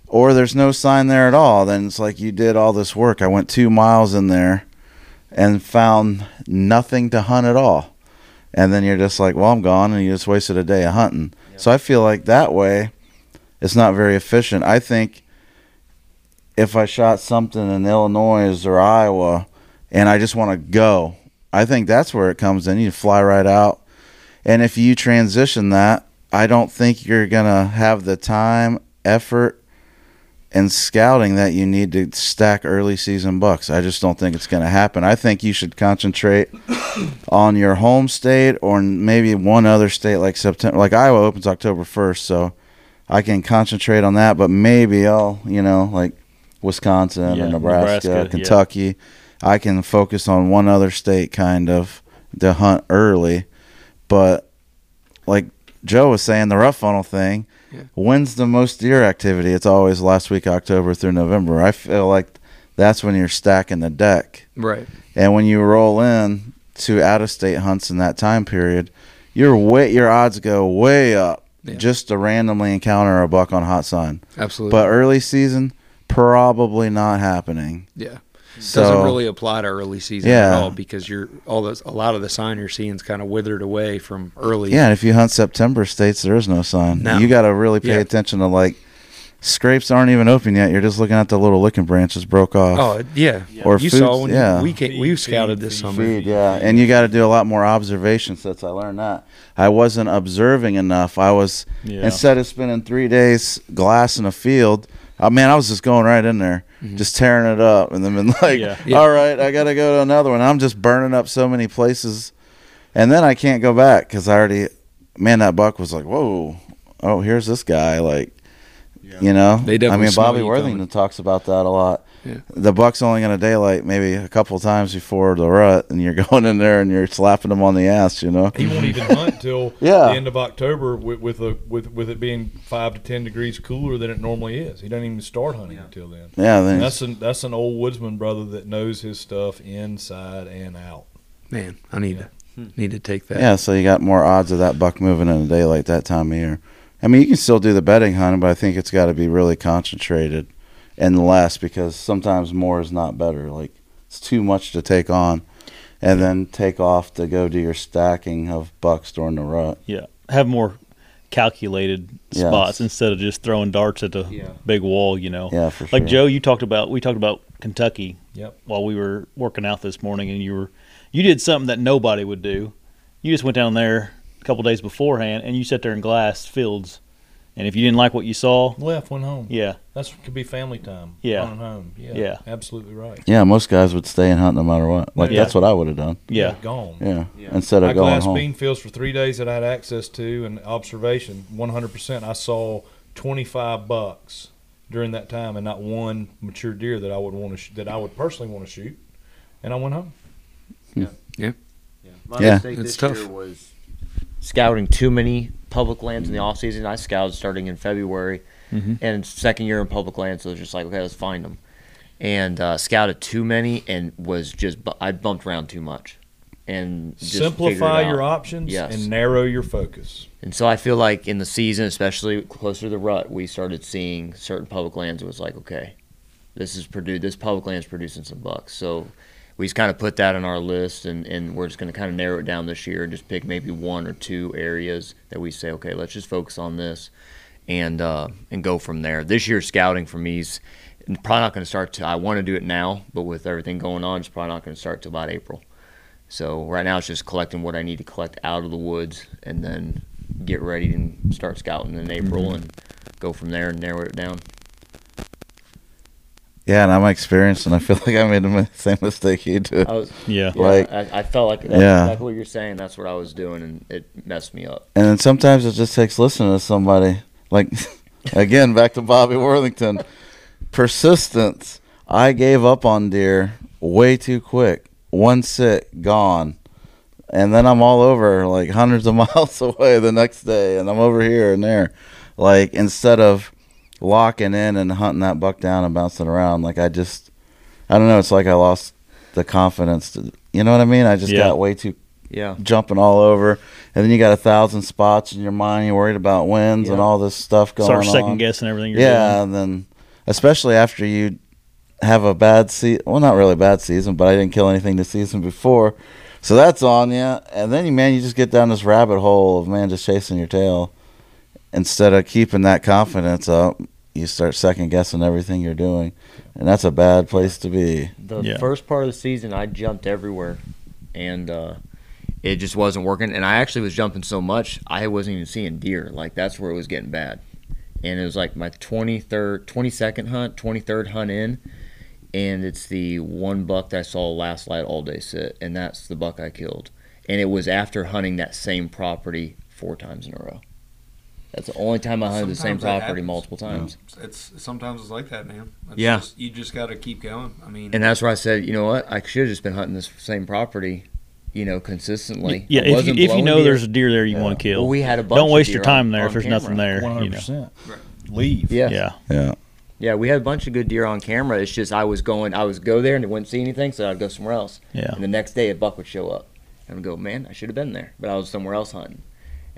Or there's no sign there at all. Then it's like you did all this work. I went two miles in there and found nothing to hunt at all. And then you're just like, well, I'm gone, and you just wasted a day of hunting. So I feel like that way, it's not very efficient. I think if I shot something in Illinois or Iowa, and I just want to go, I think that's where it comes in. You fly right out, and if you transition that, I don't think you're gonna have the time, effort, and scouting that you need to stack early season bucks. I just don't think it's going to happen. I think you should concentrate on your home state or maybe one other state like September. Like Iowa opens October 1st, so I can concentrate on that, but maybe I'll, you know, like Wisconsin Yeah, or Nebraska, Nebraska, yeah. I can focus on one other state kind of to hunt early. But like Joe was saying, the rut funnel thing, when's the most deer activity? It's always last week, October through November. I feel like that's when you're stacking the deck. Right. And when you roll in to out of state hunts in that time period, your way your odds go way up just to randomly encounter a buck on hot sign. Absolutely. But early season, probably not happening. Yeah. So, Doesn't really apply to early season Yeah. at all because you're all those a lot of the sign you're seeing is kind of withered away from early. Yeah, and if you hunt September states, there is no sign. No. You got to really pay Yeah. attention to like scrapes aren't even open yet. You're just looking at the little licking branches broke off. Oh yeah. Or you foods, saw when yeah. we came, we scouted this summer. Feed, yeah, and you got to do a lot more observation since I learned that. I wasn't observing enough. I was Yeah. instead of spending three days glassing a field. Uh, I mean, I was just going right in there, Mm-hmm. just tearing it up, and then been like, Yeah. "All right, I got to go to another one." I'm just burning up so many places, and then I can't go back because I already, man, that buck was like, "Whoa, oh, here's this guy." Like, you know, They I mean, Bobby Worthington coming. talks about that a lot. Yeah. The buck's only going to daylight maybe a couple times before the rut, and you're going in there and you're slapping them on the ass, you know. He won't even hunt till Yeah. the end of October with with, a, with with it being five to ten degrees cooler than it normally is. He doesn't even start hunting until then. Yeah, then that's an that's an old woodsman brother that knows his stuff inside and out. Man, I need to need to take that. Yeah, so you got more odds of that buck moving in the daylight that time of year. I mean, you can still do the bedding hunting, but I think it's got to be really concentrated and less because sometimes more is not better. Like it's too much to take on, and then take off to go do your stacking of bucks during the rut. Yeah, have more calculated Yes. spots instead of just throwing darts at the Yeah. big wall. You know. Yeah, for Like. Joe, you talked about we talked about Kentucky. Yep. While we were working out this morning, and you were you did something that nobody would do. You just went down there a couple days beforehand, and you sat there in glass fields. And if you didn't like what you saw, Left, went home. Yeah. That's could be family time. Yeah. Going home. Yeah. Yeah. Absolutely right. Yeah, most guys would stay and hunt no matter what. Like Yeah. that's what I would have done. Yeah. Gone. Yeah. yeah. Instead of I going glass home. bean fields for three days that I had access to and observation. One hundred percent. I saw twenty five bucks during that time, and not one mature deer that I would want to sh- that I would personally want to shoot. And I went home. Hmm. Yeah. My Yeah. mistake It's this tough. year was scouting too many public lands in the off season. I scouted starting in February, Mhm. and second year in public lands, so it was just like okay, let's find them, and uh, scouted too many and was just bu- I bumped around too much, and just Simplify your options Yes. and narrow your focus. And so I feel like in the season, especially closer to the rut, we started seeing certain public lands. It was like, okay, this is produ- this public land is producing some bucks. So we just kind of put that on our list, and, and we're just going to kind of narrow it down this year and just pick maybe one or two areas that we say, okay, let's just focus on this, and uh, and go from there. This year's scouting for me is probably not going to start to. I want to do it now, but with everything going on, it's probably not going to start till about April. So right now it's just collecting what I need to collect out of the woods, and then get ready and start scouting in April, Mhm. and go from there and narrow it down. Yeah, and I'm experienced, and I feel like I made the same mistake you did. I was, like I, I felt like that's Yeah. exactly what you're saying. That's what I was doing, and it messed me up. And then sometimes it just takes listening to somebody. Like, again, back to Bobby Worthington. Persistence. I gave up on deer way too quick. One sit, gone. And then I'm all over, like hundreds of miles away the next day, and I'm over here and there. Like, instead of locking in and hunting that buck down and bouncing around, like, I just, I don't know, it's like I lost the confidence to, you know what I mean? I just Yeah. got way too Yeah. jumping all over, and then you got a thousand spots in your mind. You're worried about winds and all this stuff going Start on. second guessing everything you're yeah, doing. and then especially after you have a bad season. Well, not really a bad season, but I didn't kill anything this season before, so that's on you. And then you man, you just get down this rabbit hole of man just chasing your tail instead of keeping that confidence up. You start second guessing everything you're doing, and that's a bad place to be. The first part of the season, I jumped everywhere, and uh, it just wasn't working. And I actually was jumping so much, I wasn't even seeing deer. Like that's where it was getting bad. And it was like my 23rd, 22nd hunt, 23rd hunt in, and it's the one buck that I saw last light all day sit, and that's the buck I killed. And it was after hunting that same property four times in a row. That's the only time I hunted the same Sometimes that property happens. multiple times. It's sometimes it's like that, man. It's Yeah. just- you just got to keep going. I mean, And that's where I said, you know what? I should have just been hunting this same property, you know, consistently. Yeah, I if you, wasn't if you blowing know deer. there's a deer there you want to kill, Well, we had a bunch Don't of waste deer your time on- there if on there's nothing camera. there. You know. 100%. Leave. Yeah. Yeah. Yeah. Yeah, we had a bunch of good deer on camera. It's just I was going, I was go there and I wouldn't see anything, so I'd go somewhere else. Yeah. And the next day a buck would show up, and I'd go, man, I should have been there, but I was somewhere else hunting.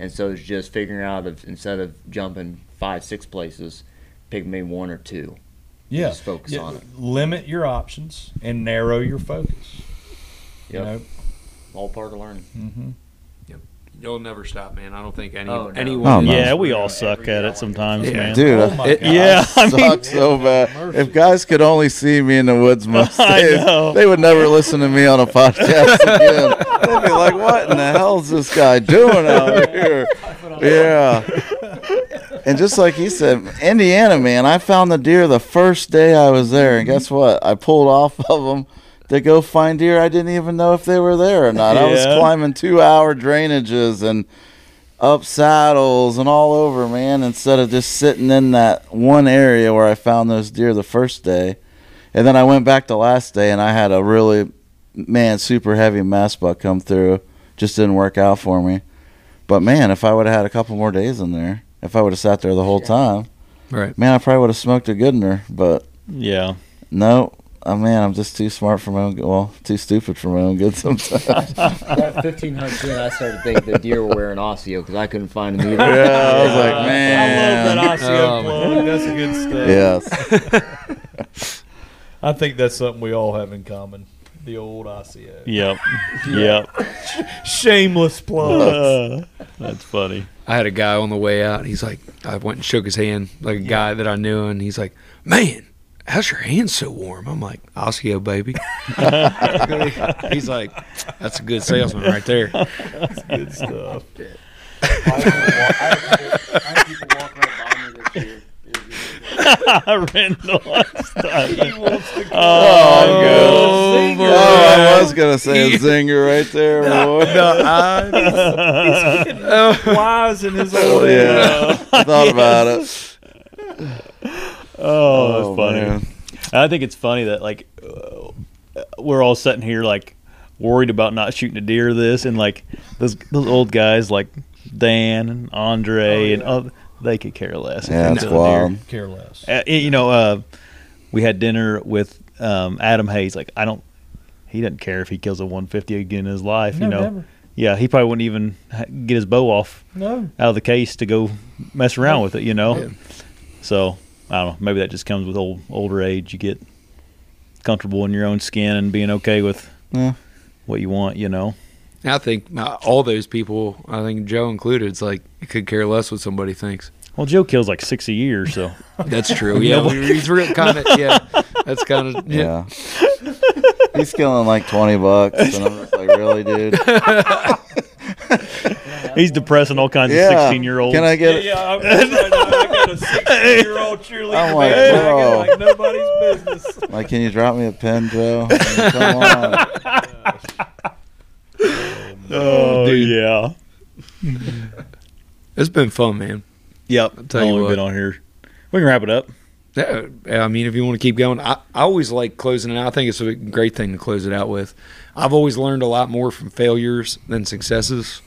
And so it's just figuring out if instead of jumping five, six places, pick maybe one or two. Yeah. Just focus Yeah, on it. Limit your options and narrow your focus. You Yep. know, All part of learning. Mm-hmm. You'll never stop, man. I don't think any Oh, no. anyone. Oh, no. Yeah, we all suck at it sometimes, Yeah. man. Dude, Oh it, Yeah, I I mean- suck so bad. If guys could only see me in the woods most I days, know. they would never listen to me on a podcast again. They'd be like, "What in the hell is this guy doing out here?" Yeah. And just like he said, Indiana, man, I found the deer the first day I was there, and guess what? I pulled off of them to go find deer. I didn't even know if they were there or not. I was climbing two-hour drainages and up saddles and all over, man, instead of just sitting in that one area where I found those deer the first day. And then I went back the last day and I had a really, man, super heavy mass buck come through. Just didn't work out for me. But man, if I would have had a couple more days in there, if I would have sat there the whole time, Right. man, I probably would have smoked a good one. But Yeah. no, Oh man, I'm just too smart for my own. good Well, too stupid for my own good sometimes. That 1500 in, I started to think the deer were wearing ASIO because I couldn't find them either. Yeah, I was like, man. I love that ASIO Oh, plug. That's good stuff. Yes. I think that's something we all have in common. The old ASIO. Yep. Yep. Shameless plug. Uh, that's funny. I had a guy on the way out. He's like, I went and shook his hand, like a guy that I knew, and he's like, "Man, how's your hand so warm?" I'm like, "ASIO, baby." he's like, "That's a good salesman right there." That's good stuff. Rendell. He wants to Oh, Oh, good. oh, I was gonna say a zinger right there, boy. He's wise in his Oh, old yeah. I thought about it. Oh, that's funny. man. I think it's funny that like uh, we're all sitting here like worried about not shooting a deer. This and like those those old guys like Dan and Andre and other, they could care less. Yeah, they it's kill wild. Care less. Uh, you know, uh, we had dinner with um, Adam Hayes. Like, I don't. He doesn't care if he kills a 150 again in his life. No, you know. never. Yeah, he probably wouldn't even get his bow off No. out of the case to go mess around No. with it. You know. Yeah. So I don't know. Maybe that just comes with old older age. You get comfortable in your own skin and being okay with Yeah. what you want. You know. I think uh, all those people, I think Joe included, it's like it could care less what somebody thinks. Well, Joe kills like six a year, so That's true. Yeah, Nobody- we- he's real kind of. Yeah, that's kind of. Yeah. Yeah. He's killing like twenty bucks, and I'm just like, really, dude? he's depressing all kinds of sixteen year olds. Can I get it? Yeah, I'm, I'm right now, I got a 16 year old cheerleader oh I'm like, bandwagon bro. like nobody's business. Like, can you drop me a pen, Joe? I mean, come on. Oh dude. yeah. It's been fun, man. Yep. I'll tell you Only what. been on here. We can wrap it up. Yeah, I mean, if you want to keep going, I, I always like closing it out. I think it's a great thing to close it out with. I've always learned a lot more from failures than successes.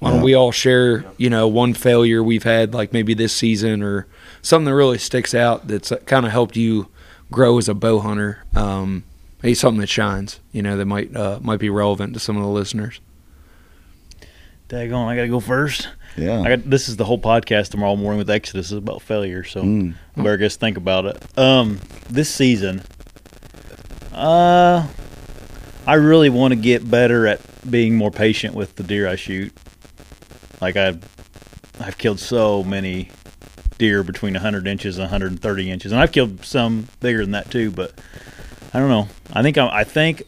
Why don't Yeah. we all share, you know, one failure we've had, like maybe this season or something that really sticks out that's kind of helped you grow as a bow hunter? Um, maybe something that shines, you know, that might uh, might be relevant to some of the listeners. Daggone, I gotta go first. Yeah. I got this is the whole podcast tomorrow morning with Exodus is about failure, so Mm. I better just think about it. Um, this season, uh, I really want to get better at being more patient with the deer I shoot. Like I, I've killed so many deer between 100 inches and 130 inches, and I've killed some bigger than that too. But I don't know. I think I'm. I think.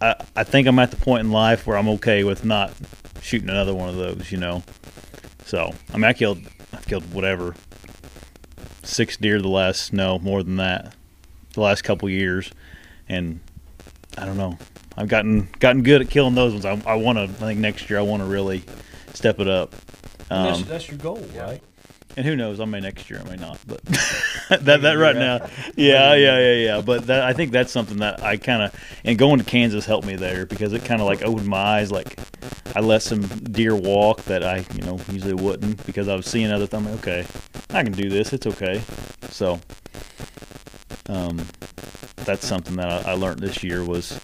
I, I think I'm at the point in life where I'm okay with not shooting another one of those. You know. So I mean, I killed. I've killed whatever. Six deer the last no more than that, the last couple years, and I don't know. I've gotten gotten good at killing those ones. I, I want to. I think next year I want to really step it up. And that's, Um, that's your goal, right? and who knows? I may next year, I may not. But that that right now, yeah, yeah, yeah, yeah. But that, I think that's something that I kind of and going to Kansas helped me there because it kind of like opened my eyes. Like I let some deer walk that I you know usually wouldn't because I was seeing other. I'm like, okay, I can do this. It's okay. So, um, that's something that I, I learned this year was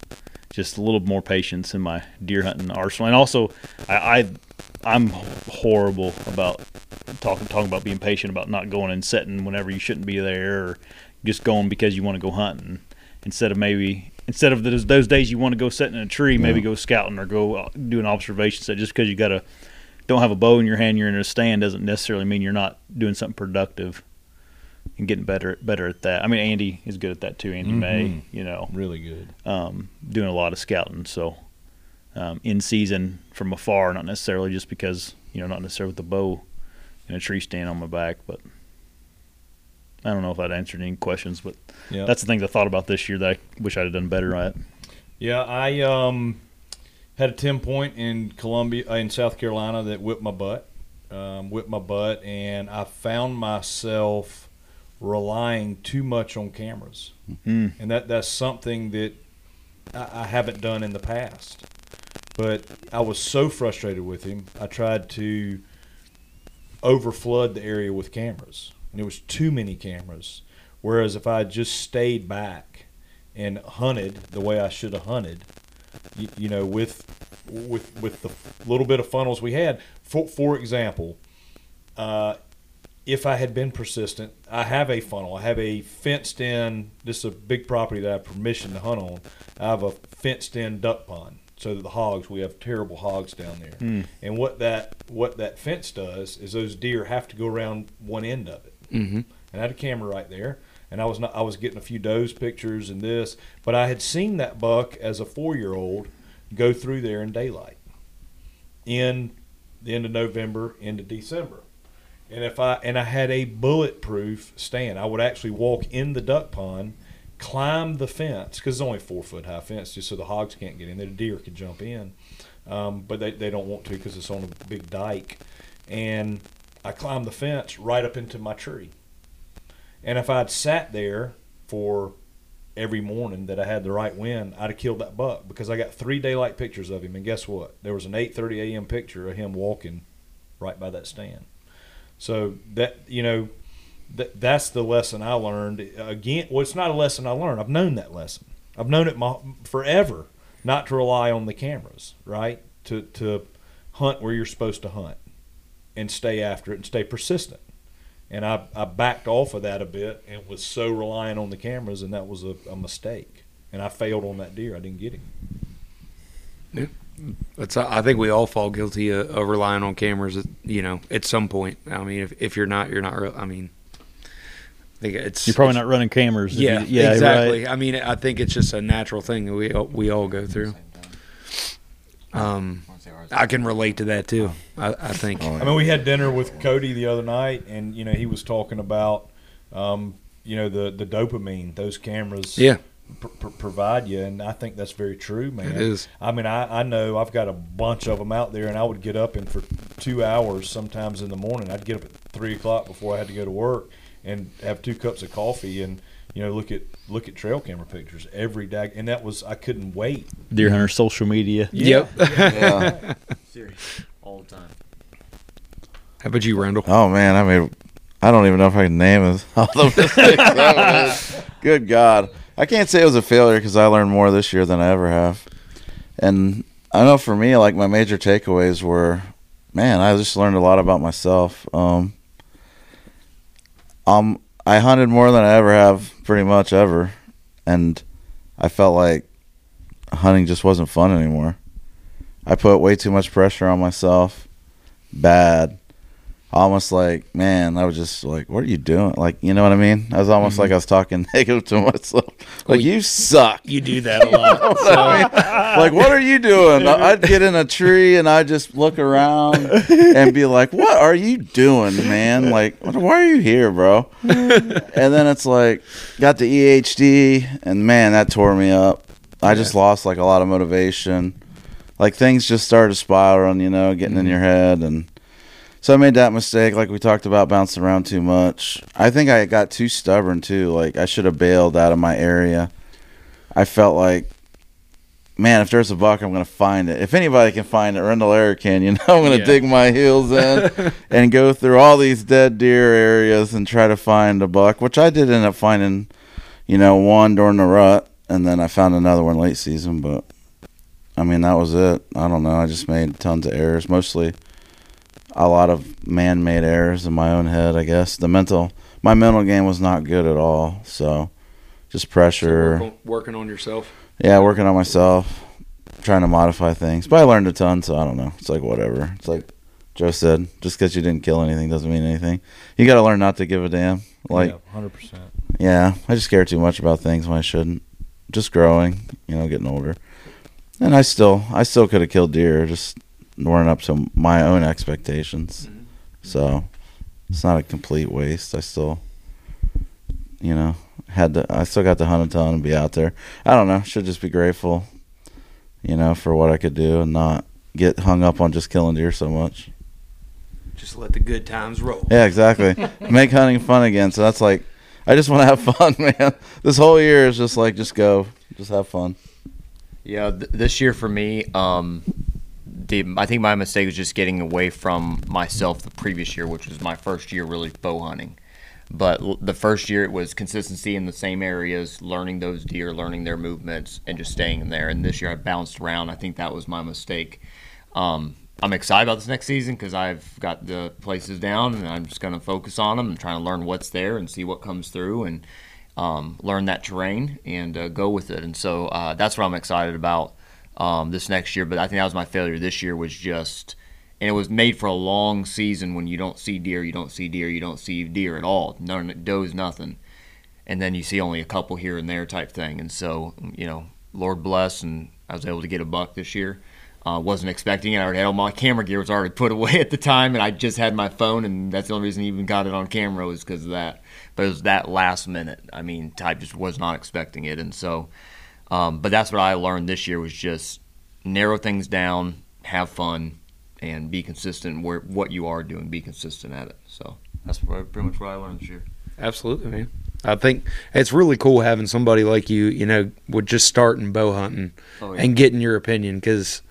just a little more patience in my deer hunting arsenal, and also I, I I'm horrible about talking talking about being patient about not going and setting whenever you shouldn't be there, or just going because you want to go hunting instead of maybe instead of those those days you want to go sit in a tree, maybe Yeah. go scouting or go uh, do an observation set. Just because you got a don't have a bow in your hand, you're in a stand doesn't necessarily mean you're not doing something productive and getting better better at that. I mean, Andy is good at that too. Andy May, Mhm. you know, Really good. um, doing a lot of scouting. So um, in season from afar, not necessarily just because you know, not necessarily with the bow and a tree stand on my back, but I don't know if I'd answered any questions, but Yeah. that's the things I thought about this year that I wish I'd have done better at. Yeah, I um, had a ten point in Columbia uh, in South Carolina that whipped my butt, um, whipped my butt, and I found myself relying too much on cameras, Mm. and that that's something that I, I haven't done in the past. But I was so frustrated with him, I tried to overflood the area with cameras, and it was too many cameras. Whereas if I had just stayed back and hunted the way I should have hunted, you, you know, with with with the little bit of funnels we had. For for example, uh, if I had been persistent, I have a funnel. I have a fenced in. This is a big property that I have permission to hunt on. I have a fenced in duck pond, so that the hogs. We have terrible hogs down there. Hmm. And what that what that fence does is those deer have to go around one end of it. Mhm. And I had a camera right there, and I was not. I was getting a few does pictures and this, but I had seen that buck as a four year old go through there in daylight, in the end of November into December. And if I and I had a bulletproof stand, I would actually walk in the duck pond, climb the fence because it's only four foot high fence, just so the hogs can't get in. there. The deer could jump in, um, but they, they don't want to because it's on a big dike. And I climbed the fence right up into my tree. And if I'd sat there for every morning that I had the right wind, I'd have killed that buck because I got three daylight pictures of him. And guess what? There was an 8:30 a.m. picture of him walking right by that stand. So that you know, that that's the lesson I learned. Again, well, it's not a lesson I learned. I've known that lesson. I've known it my, forever. Not to rely on the cameras, right? To to hunt where you're supposed to hunt, and stay after it and stay persistent. And I, I backed off of that a bit and was so reliant on the cameras, and that was a, a mistake. And I failed on that deer. I didn't get him. Yeah. That's, I think we all fall guilty of, of relying on cameras, at, you know, at some point. I mean, if, if you're not, you're not real. I mean, I think it's. You're probably not running cameras. Yeah, you- yeah, exactly. right. I mean, I think it's just a natural thing that we all- we all go through. Um, I can relate to that too. I, I think. I mean, we had dinner with Cody the other night, and you know he was talking about, um, you know, the the dopamine those cameras, Yeah. Pr- pr- provide you, and I think that's very true, man. It is. I mean, I, I know I've got a bunch of them out there, and I would get up and for two hours sometimes in the morning, I'd get up at three o'clock before I had to go to work, and have two cups of coffee, and you know look at look at trail camera pictures every day, and that was I couldn't wait. Deer hunter social media. Yeah. Yeah. Serious. All the time. How about you, Rendell? Oh man, I mean, I don't even know if I can name it. all the mistakes Good God, I can't say it was a failure because I learned more this year than I ever have. And I know for me, like my major takeaways were, man, I just learned a lot about myself. Um, um, I hunted more than I ever have, pretty much ever, and I felt like hunting just wasn't fun anymore. I put way too much pressure on myself. Bad. Almost like, man, I was just like, what are you doing? Like, you know what I mean? I was almost mm-hmm. like I was talking negative to myself. Like, you suck. You do that a lot. You know what I mean? Like, what are you doing? I'd get in a tree and I'd just look around and be like, what are you doing, man? Like, why are you here, bro? And then it's like, got the EHD, and man, that tore me up. I just lost like a lot of motivation. Like, things just started spiraling, you know, getting in mm-hmm. your head. And so I made that mistake, like we talked about, bouncing around too much. I think I got too stubborn, too. Like, I should have bailed out of my area. I felt like, man, if there's a buck, I'm going to find it. If anybody can find it, Rendell Erik can, you know, I'm going to Yeah. dig my heels in and go through all these dead deer areas and try to find a buck, which I did end up finding, you know, one during the rut, and then I found another one late season. But I mean, that was it. I don't know. I just made tons of errors, mostly a lot of man-made errors in my own head. I guess the mental, my mental game was not good at all. So just pressure. Work on- working on yourself. Yeah, working on myself, trying to modify things. But I learned a ton, so I don't know. It's like whatever. It's like Joe said, just because you didn't kill anything doesn't mean anything. You got to learn not to give a damn. Like, Yeah, 100%. Yeah, I just care too much about things when I shouldn't. Just growing, you know, getting older. And I still, I still could have killed deer, just weren't up to my own expectations. So it's not a complete waste. I still, you know, had to. I still got to hunt a ton and be out there. I don't know. Should just be grateful, you know, for what I could do and not get hung up on just killing deer so much. Just let the good times roll. Yeah, exactly. Make hunting fun again. So that's like, I just want to have fun, man. This whole year is just like, just go, just have fun. Yeah, th- this year for me, um, the I think my mistake was just getting away from myself the previous year, which was my first year really bow hunting. But the first year it was consistency in the same areas, learning those deer, learning their movements, and just staying in there. And this year I bounced around. I think that was my mistake. Um, I'm excited about this next season because I've got the places down and I'm just going to focus on them and trying to learn what's there and see what comes through and um, learn that terrain and uh, go with it. And so uh, that's what I'm excited about um, this next year. But I think that was my failure this year was just, and it was made for a long season when you don't see deer, you don't see deer, you don't see deer at all, none does nothing, and then you see only a couple here and there type thing. And so you know, Lord bless, and I was able to get a buck this year. Uh, wasn't expecting it. I already had all my camera gear was already put away at the time, and I just had my phone, and that's the only reason I even got it on camera was because of that. But it was that last minute. I mean, I just was not expecting it, and so. Um, but that's what I learned this year was just narrow things down, have fun, and be consistent where what you are doing. Be consistent at it. So that's pretty much what I learned this year. Absolutely, man. I think it's really cool having somebody like you, you know, with just starting bow hunting Oh, yeah. and getting your opinion because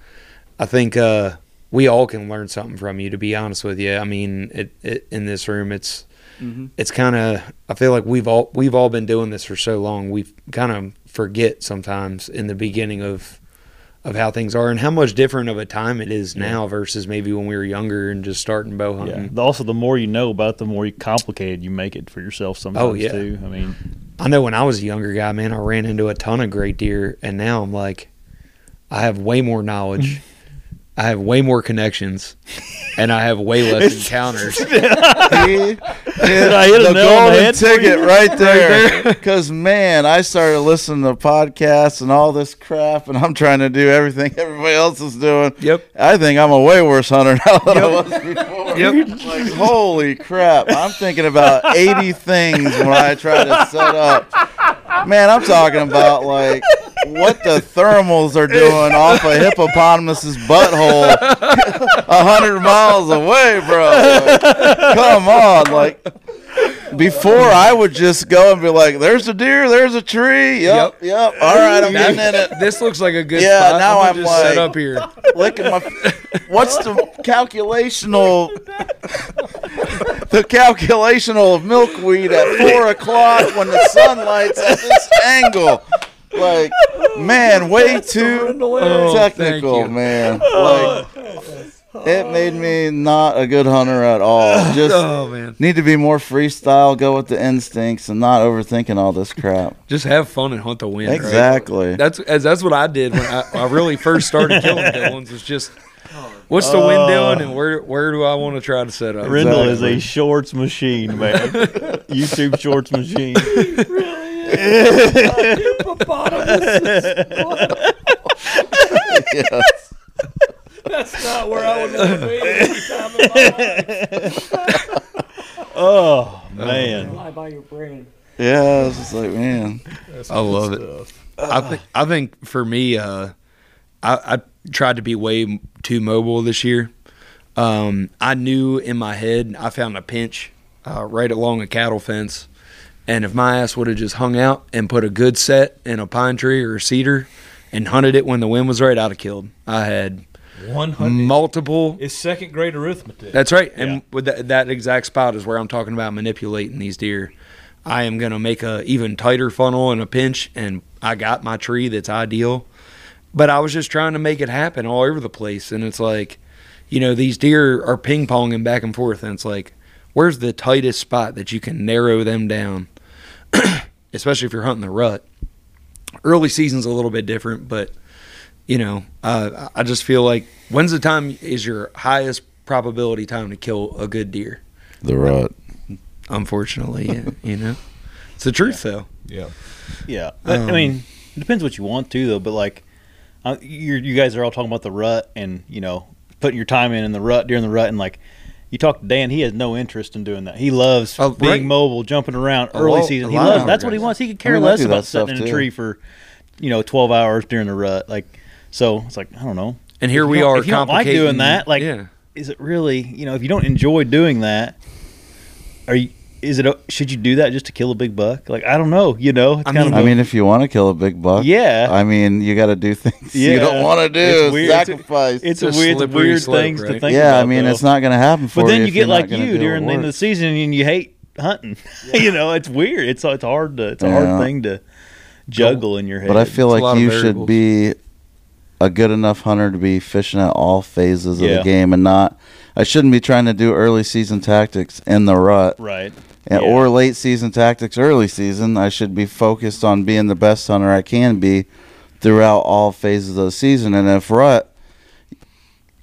I think uh, we all can learn something from you. To be honest with you, I mean, it, it, in this room, it's Mhm. it's kind of. I feel like we've all we've all been doing this for so long. We've kind of forget sometimes in the beginning of of how things are and how much different of a time it is now versus maybe when we were younger and just starting bow Yeah. hunting. Also, the more you know about it, the more complicated you make it for yourself. Sometimes Oh, yeah. too. I mean, I know when I was a younger guy, man, I ran into a ton of great deer, and now I'm like, I have way more knowledge, I have way more connections, and I have way less encounters. He Did I hit a the nail the golden ticket right Right there. Because man, I started listening to podcasts and all this crap, and I'm trying to do everything everybody else is doing. Yep. I think I'm a way worse hunter now than I was before. Yep. Like holy crap! I'm thinking about 80 things when I try to set up. Man, I'm talking about like what the thermals are doing off a hippopotamus's butthole a hundred miles away, bro. Like, come on, like before I would just go and be like, "There's a deer, there's a tree." Yep, yep. All right, I'm getting in it. This looks like a good Yeah, spot. now I'm, I'm gonna just set up here. licking my. What's the calculational? the calculational of milkweed at four o'clock when the sunlight's at this angle. Like, man, way too Oh, technical, man. Like, it made me not a good hunter at all. Just Oh, man. need to be more freestyle, go with the instincts, and not overthinking all this crap. Just have fun and hunt the wind. right? Exactly. That's as that's what I did when I, I really first started killing Dillons. Was just what's the wind oh. doing and where where do I want to try to set up? Rendell is a shorts machine, man. YouTube shorts machine. yes. That's not where I would want to be any time in my life. Oh man. Lie by your brain. Yeah, it's just like, man. I love it. I think I think for me, uh, I, I tried to be way too mobile this year. Um, I knew in my head I found a pinch uh, right along a cattle fence, and if my ass would have just hung out and put a good set in a pine tree or a cedar and hunted it when the wind was right, I'd have killed. I had One hundred. multiple. It's second grade arithmetic. That's right. And with that, that exact spot is where I'm talking about manipulating these deer. I am going to make a even tighter funnel and a pinch, and I got my tree that's ideal. But I was just trying to make it happen all over the place, and it's like, you know, these deer are ping ponging back and forth, and it's like, where's the tightest spot that you can narrow them down, especially if you're hunting the rut. Early season's a little bit different, but you know, uh, I just feel like when's the time is your highest probability time to kill a good deer? The rut. Unfortunately, yeah, you know, it's the truth though. Yeah. Yeah, but, Um, I mean, it depends what you want to, though. But like, uh, you you guys are all talking about the rut and you know putting your time in in the rut during the rut, and like you talk to Dan, he has no interest in doing that. He loves Oh, being right. mobile, jumping around early lot- season. He loves that's what he wants. He could I care mean, less about sitting in a too. tree for you know twelve hours during the rut. Like, so it's like I don't know. And here If we don't- are If you don't like doing that, like, yeah. is it really? You know, if you don't enjoy doing that, are you? Is it? a- Should you do that just to kill a big buck? Like, I don't know. You know, it's I kind of. I mean, if you want to kill a big buck, Yeah. I mean, you got to do things you don't want to do. It's weird. Sacrifice. it's a It's a weird, slippery weird slope, things to think yeah, about. I mean, though. it's not going to happen for But then you if get like you during the end of the season, and you hate hunting. you know, it's weird. It's it's hard to it's a Yeah. hard thing to juggle in your head. But I feel It's like you should be a good enough hunter to be fishing at all phases of Yeah. the game and not. I shouldn't be trying to do early season tactics in the rut. right. And, Yeah. Or late season tactics early season. I should be focused on being the best hunter I can be throughout all phases of the season. And if rut,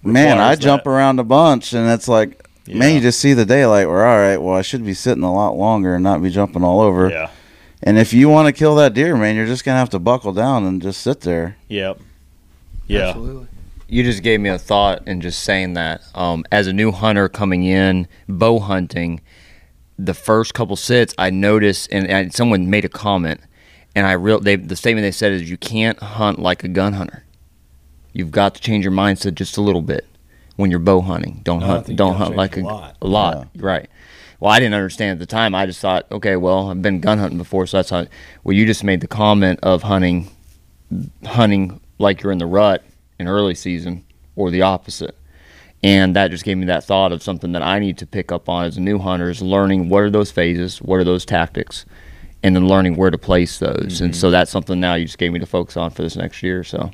man, I Requires jump that. around a bunch and it's like, man, you just see the daylight. We're all right. Well, I should be sitting a lot longer and not be jumping all over. Yeah. And if you want to kill that deer, man, you're just gonna have to buckle down and just sit there. Yep. Yeah. Absolutely. You just gave me a thought in just saying that. Um, as a new hunter coming in, bow hunting, the first couple sits, I noticed, and, and someone made a comment, and I real they the statement they said is you can't hunt like a gun hunter. You've got to change your mindset just a little bit when you're bow hunting. Don't No, hunt. Don't hunt like a a lot. A lot, right? Well, I didn't understand at the time. I just thought, okay, well, I've been gun hunting before, so that's how. Well, you just made the comment of hunting, hunting like you're in the rut in early season, or the opposite. And that just gave me that thought of something that I need to pick up on as a new hunter is learning what are those phases, what are those tactics, and then learning where to place those. And mm-hmm. so that's something now you just gave me to focus on for this next year. So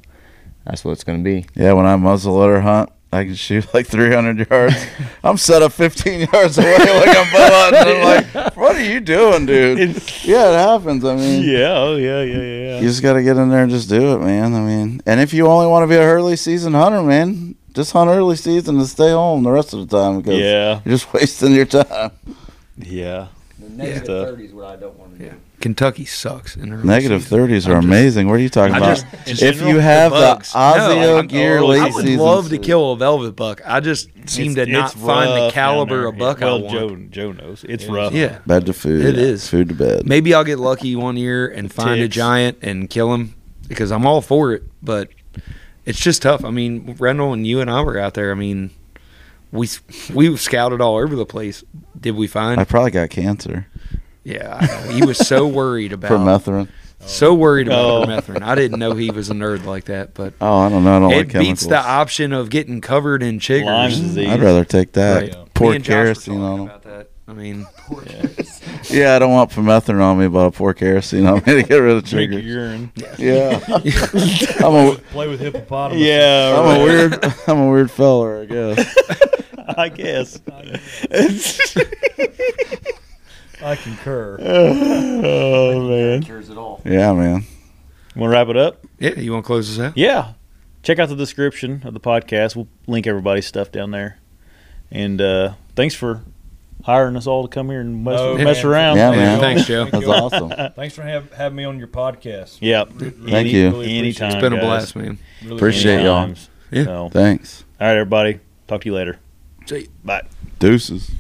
that's what it's going to be. Yeah, when I muzzleloader hunt, I can shoot like 300 yards. I'm set up 15 yards away like I'm bow. I'm like, what are you doing, dude? yeah, it happens. I mean, Yeah. Oh yeah. Yeah. Yeah. you just got to get in there and just do it, man. I mean, and if you only want to be a early season hunter, man, just hunt early season and stay home the rest of the time because Yeah. you're just wasting your time. Yeah. Negative Stuff. Uh, 30 is what I don't want to do. Kentucky sucks. In early 30s are I'm just- amazing. What are you talking I about? just- just if general- you have the, bugs. No, ASIO I'm- gear oh, late I would season, love to kill a velvet buck. I just seem It's- to not it's find the caliber of buck well, I want. Joe, Joe knows it's rough. Yeah, bed to food. It is. food to bed. Maybe I'll get lucky one year and find a giant and kill him because I'm all for it. But it's just tough. I mean, Rendell and you and I were out there. I mean, we we scouted all over the place. Did we find? I probably got cancer. Yeah, I he was so worried about Permethrin. So worried about Oh. permethrin. I didn't know he was a nerd like that. But Oh, I don't know. I don't it like chemicals. beats the option of getting covered in chiggers. I'd rather take that. Right. Pour Me and Josh were kerosene on them. I mean, Yeah, yeah. I don't want permethrin on me, but I'll pour kerosene on me to get rid of Drink your urine. Yeah, I'm a Play with hippopotamus. Yeah. I'm a weird I'm a weird feller, I guess. I guess. I concur. oh man. Cures it all. Yeah, man. Want to wrap it up? yeah, you want to close this out? Yeah. Check out the description of the podcast. We'll link everybody's stuff down there. And uh, thanks for hiring us all to come here and mess, Oh, mess man. around. Yeah, man. Thanks, Joe. That's awesome. Thanks for have, having me on your podcast. Yep. Thank you. Really Anytime. It's been a guys. blast, man. Really Appreciate y'all. Yeah. So, Thanks. All right, everybody. Talk to you later. See. you. Bye. Deuces.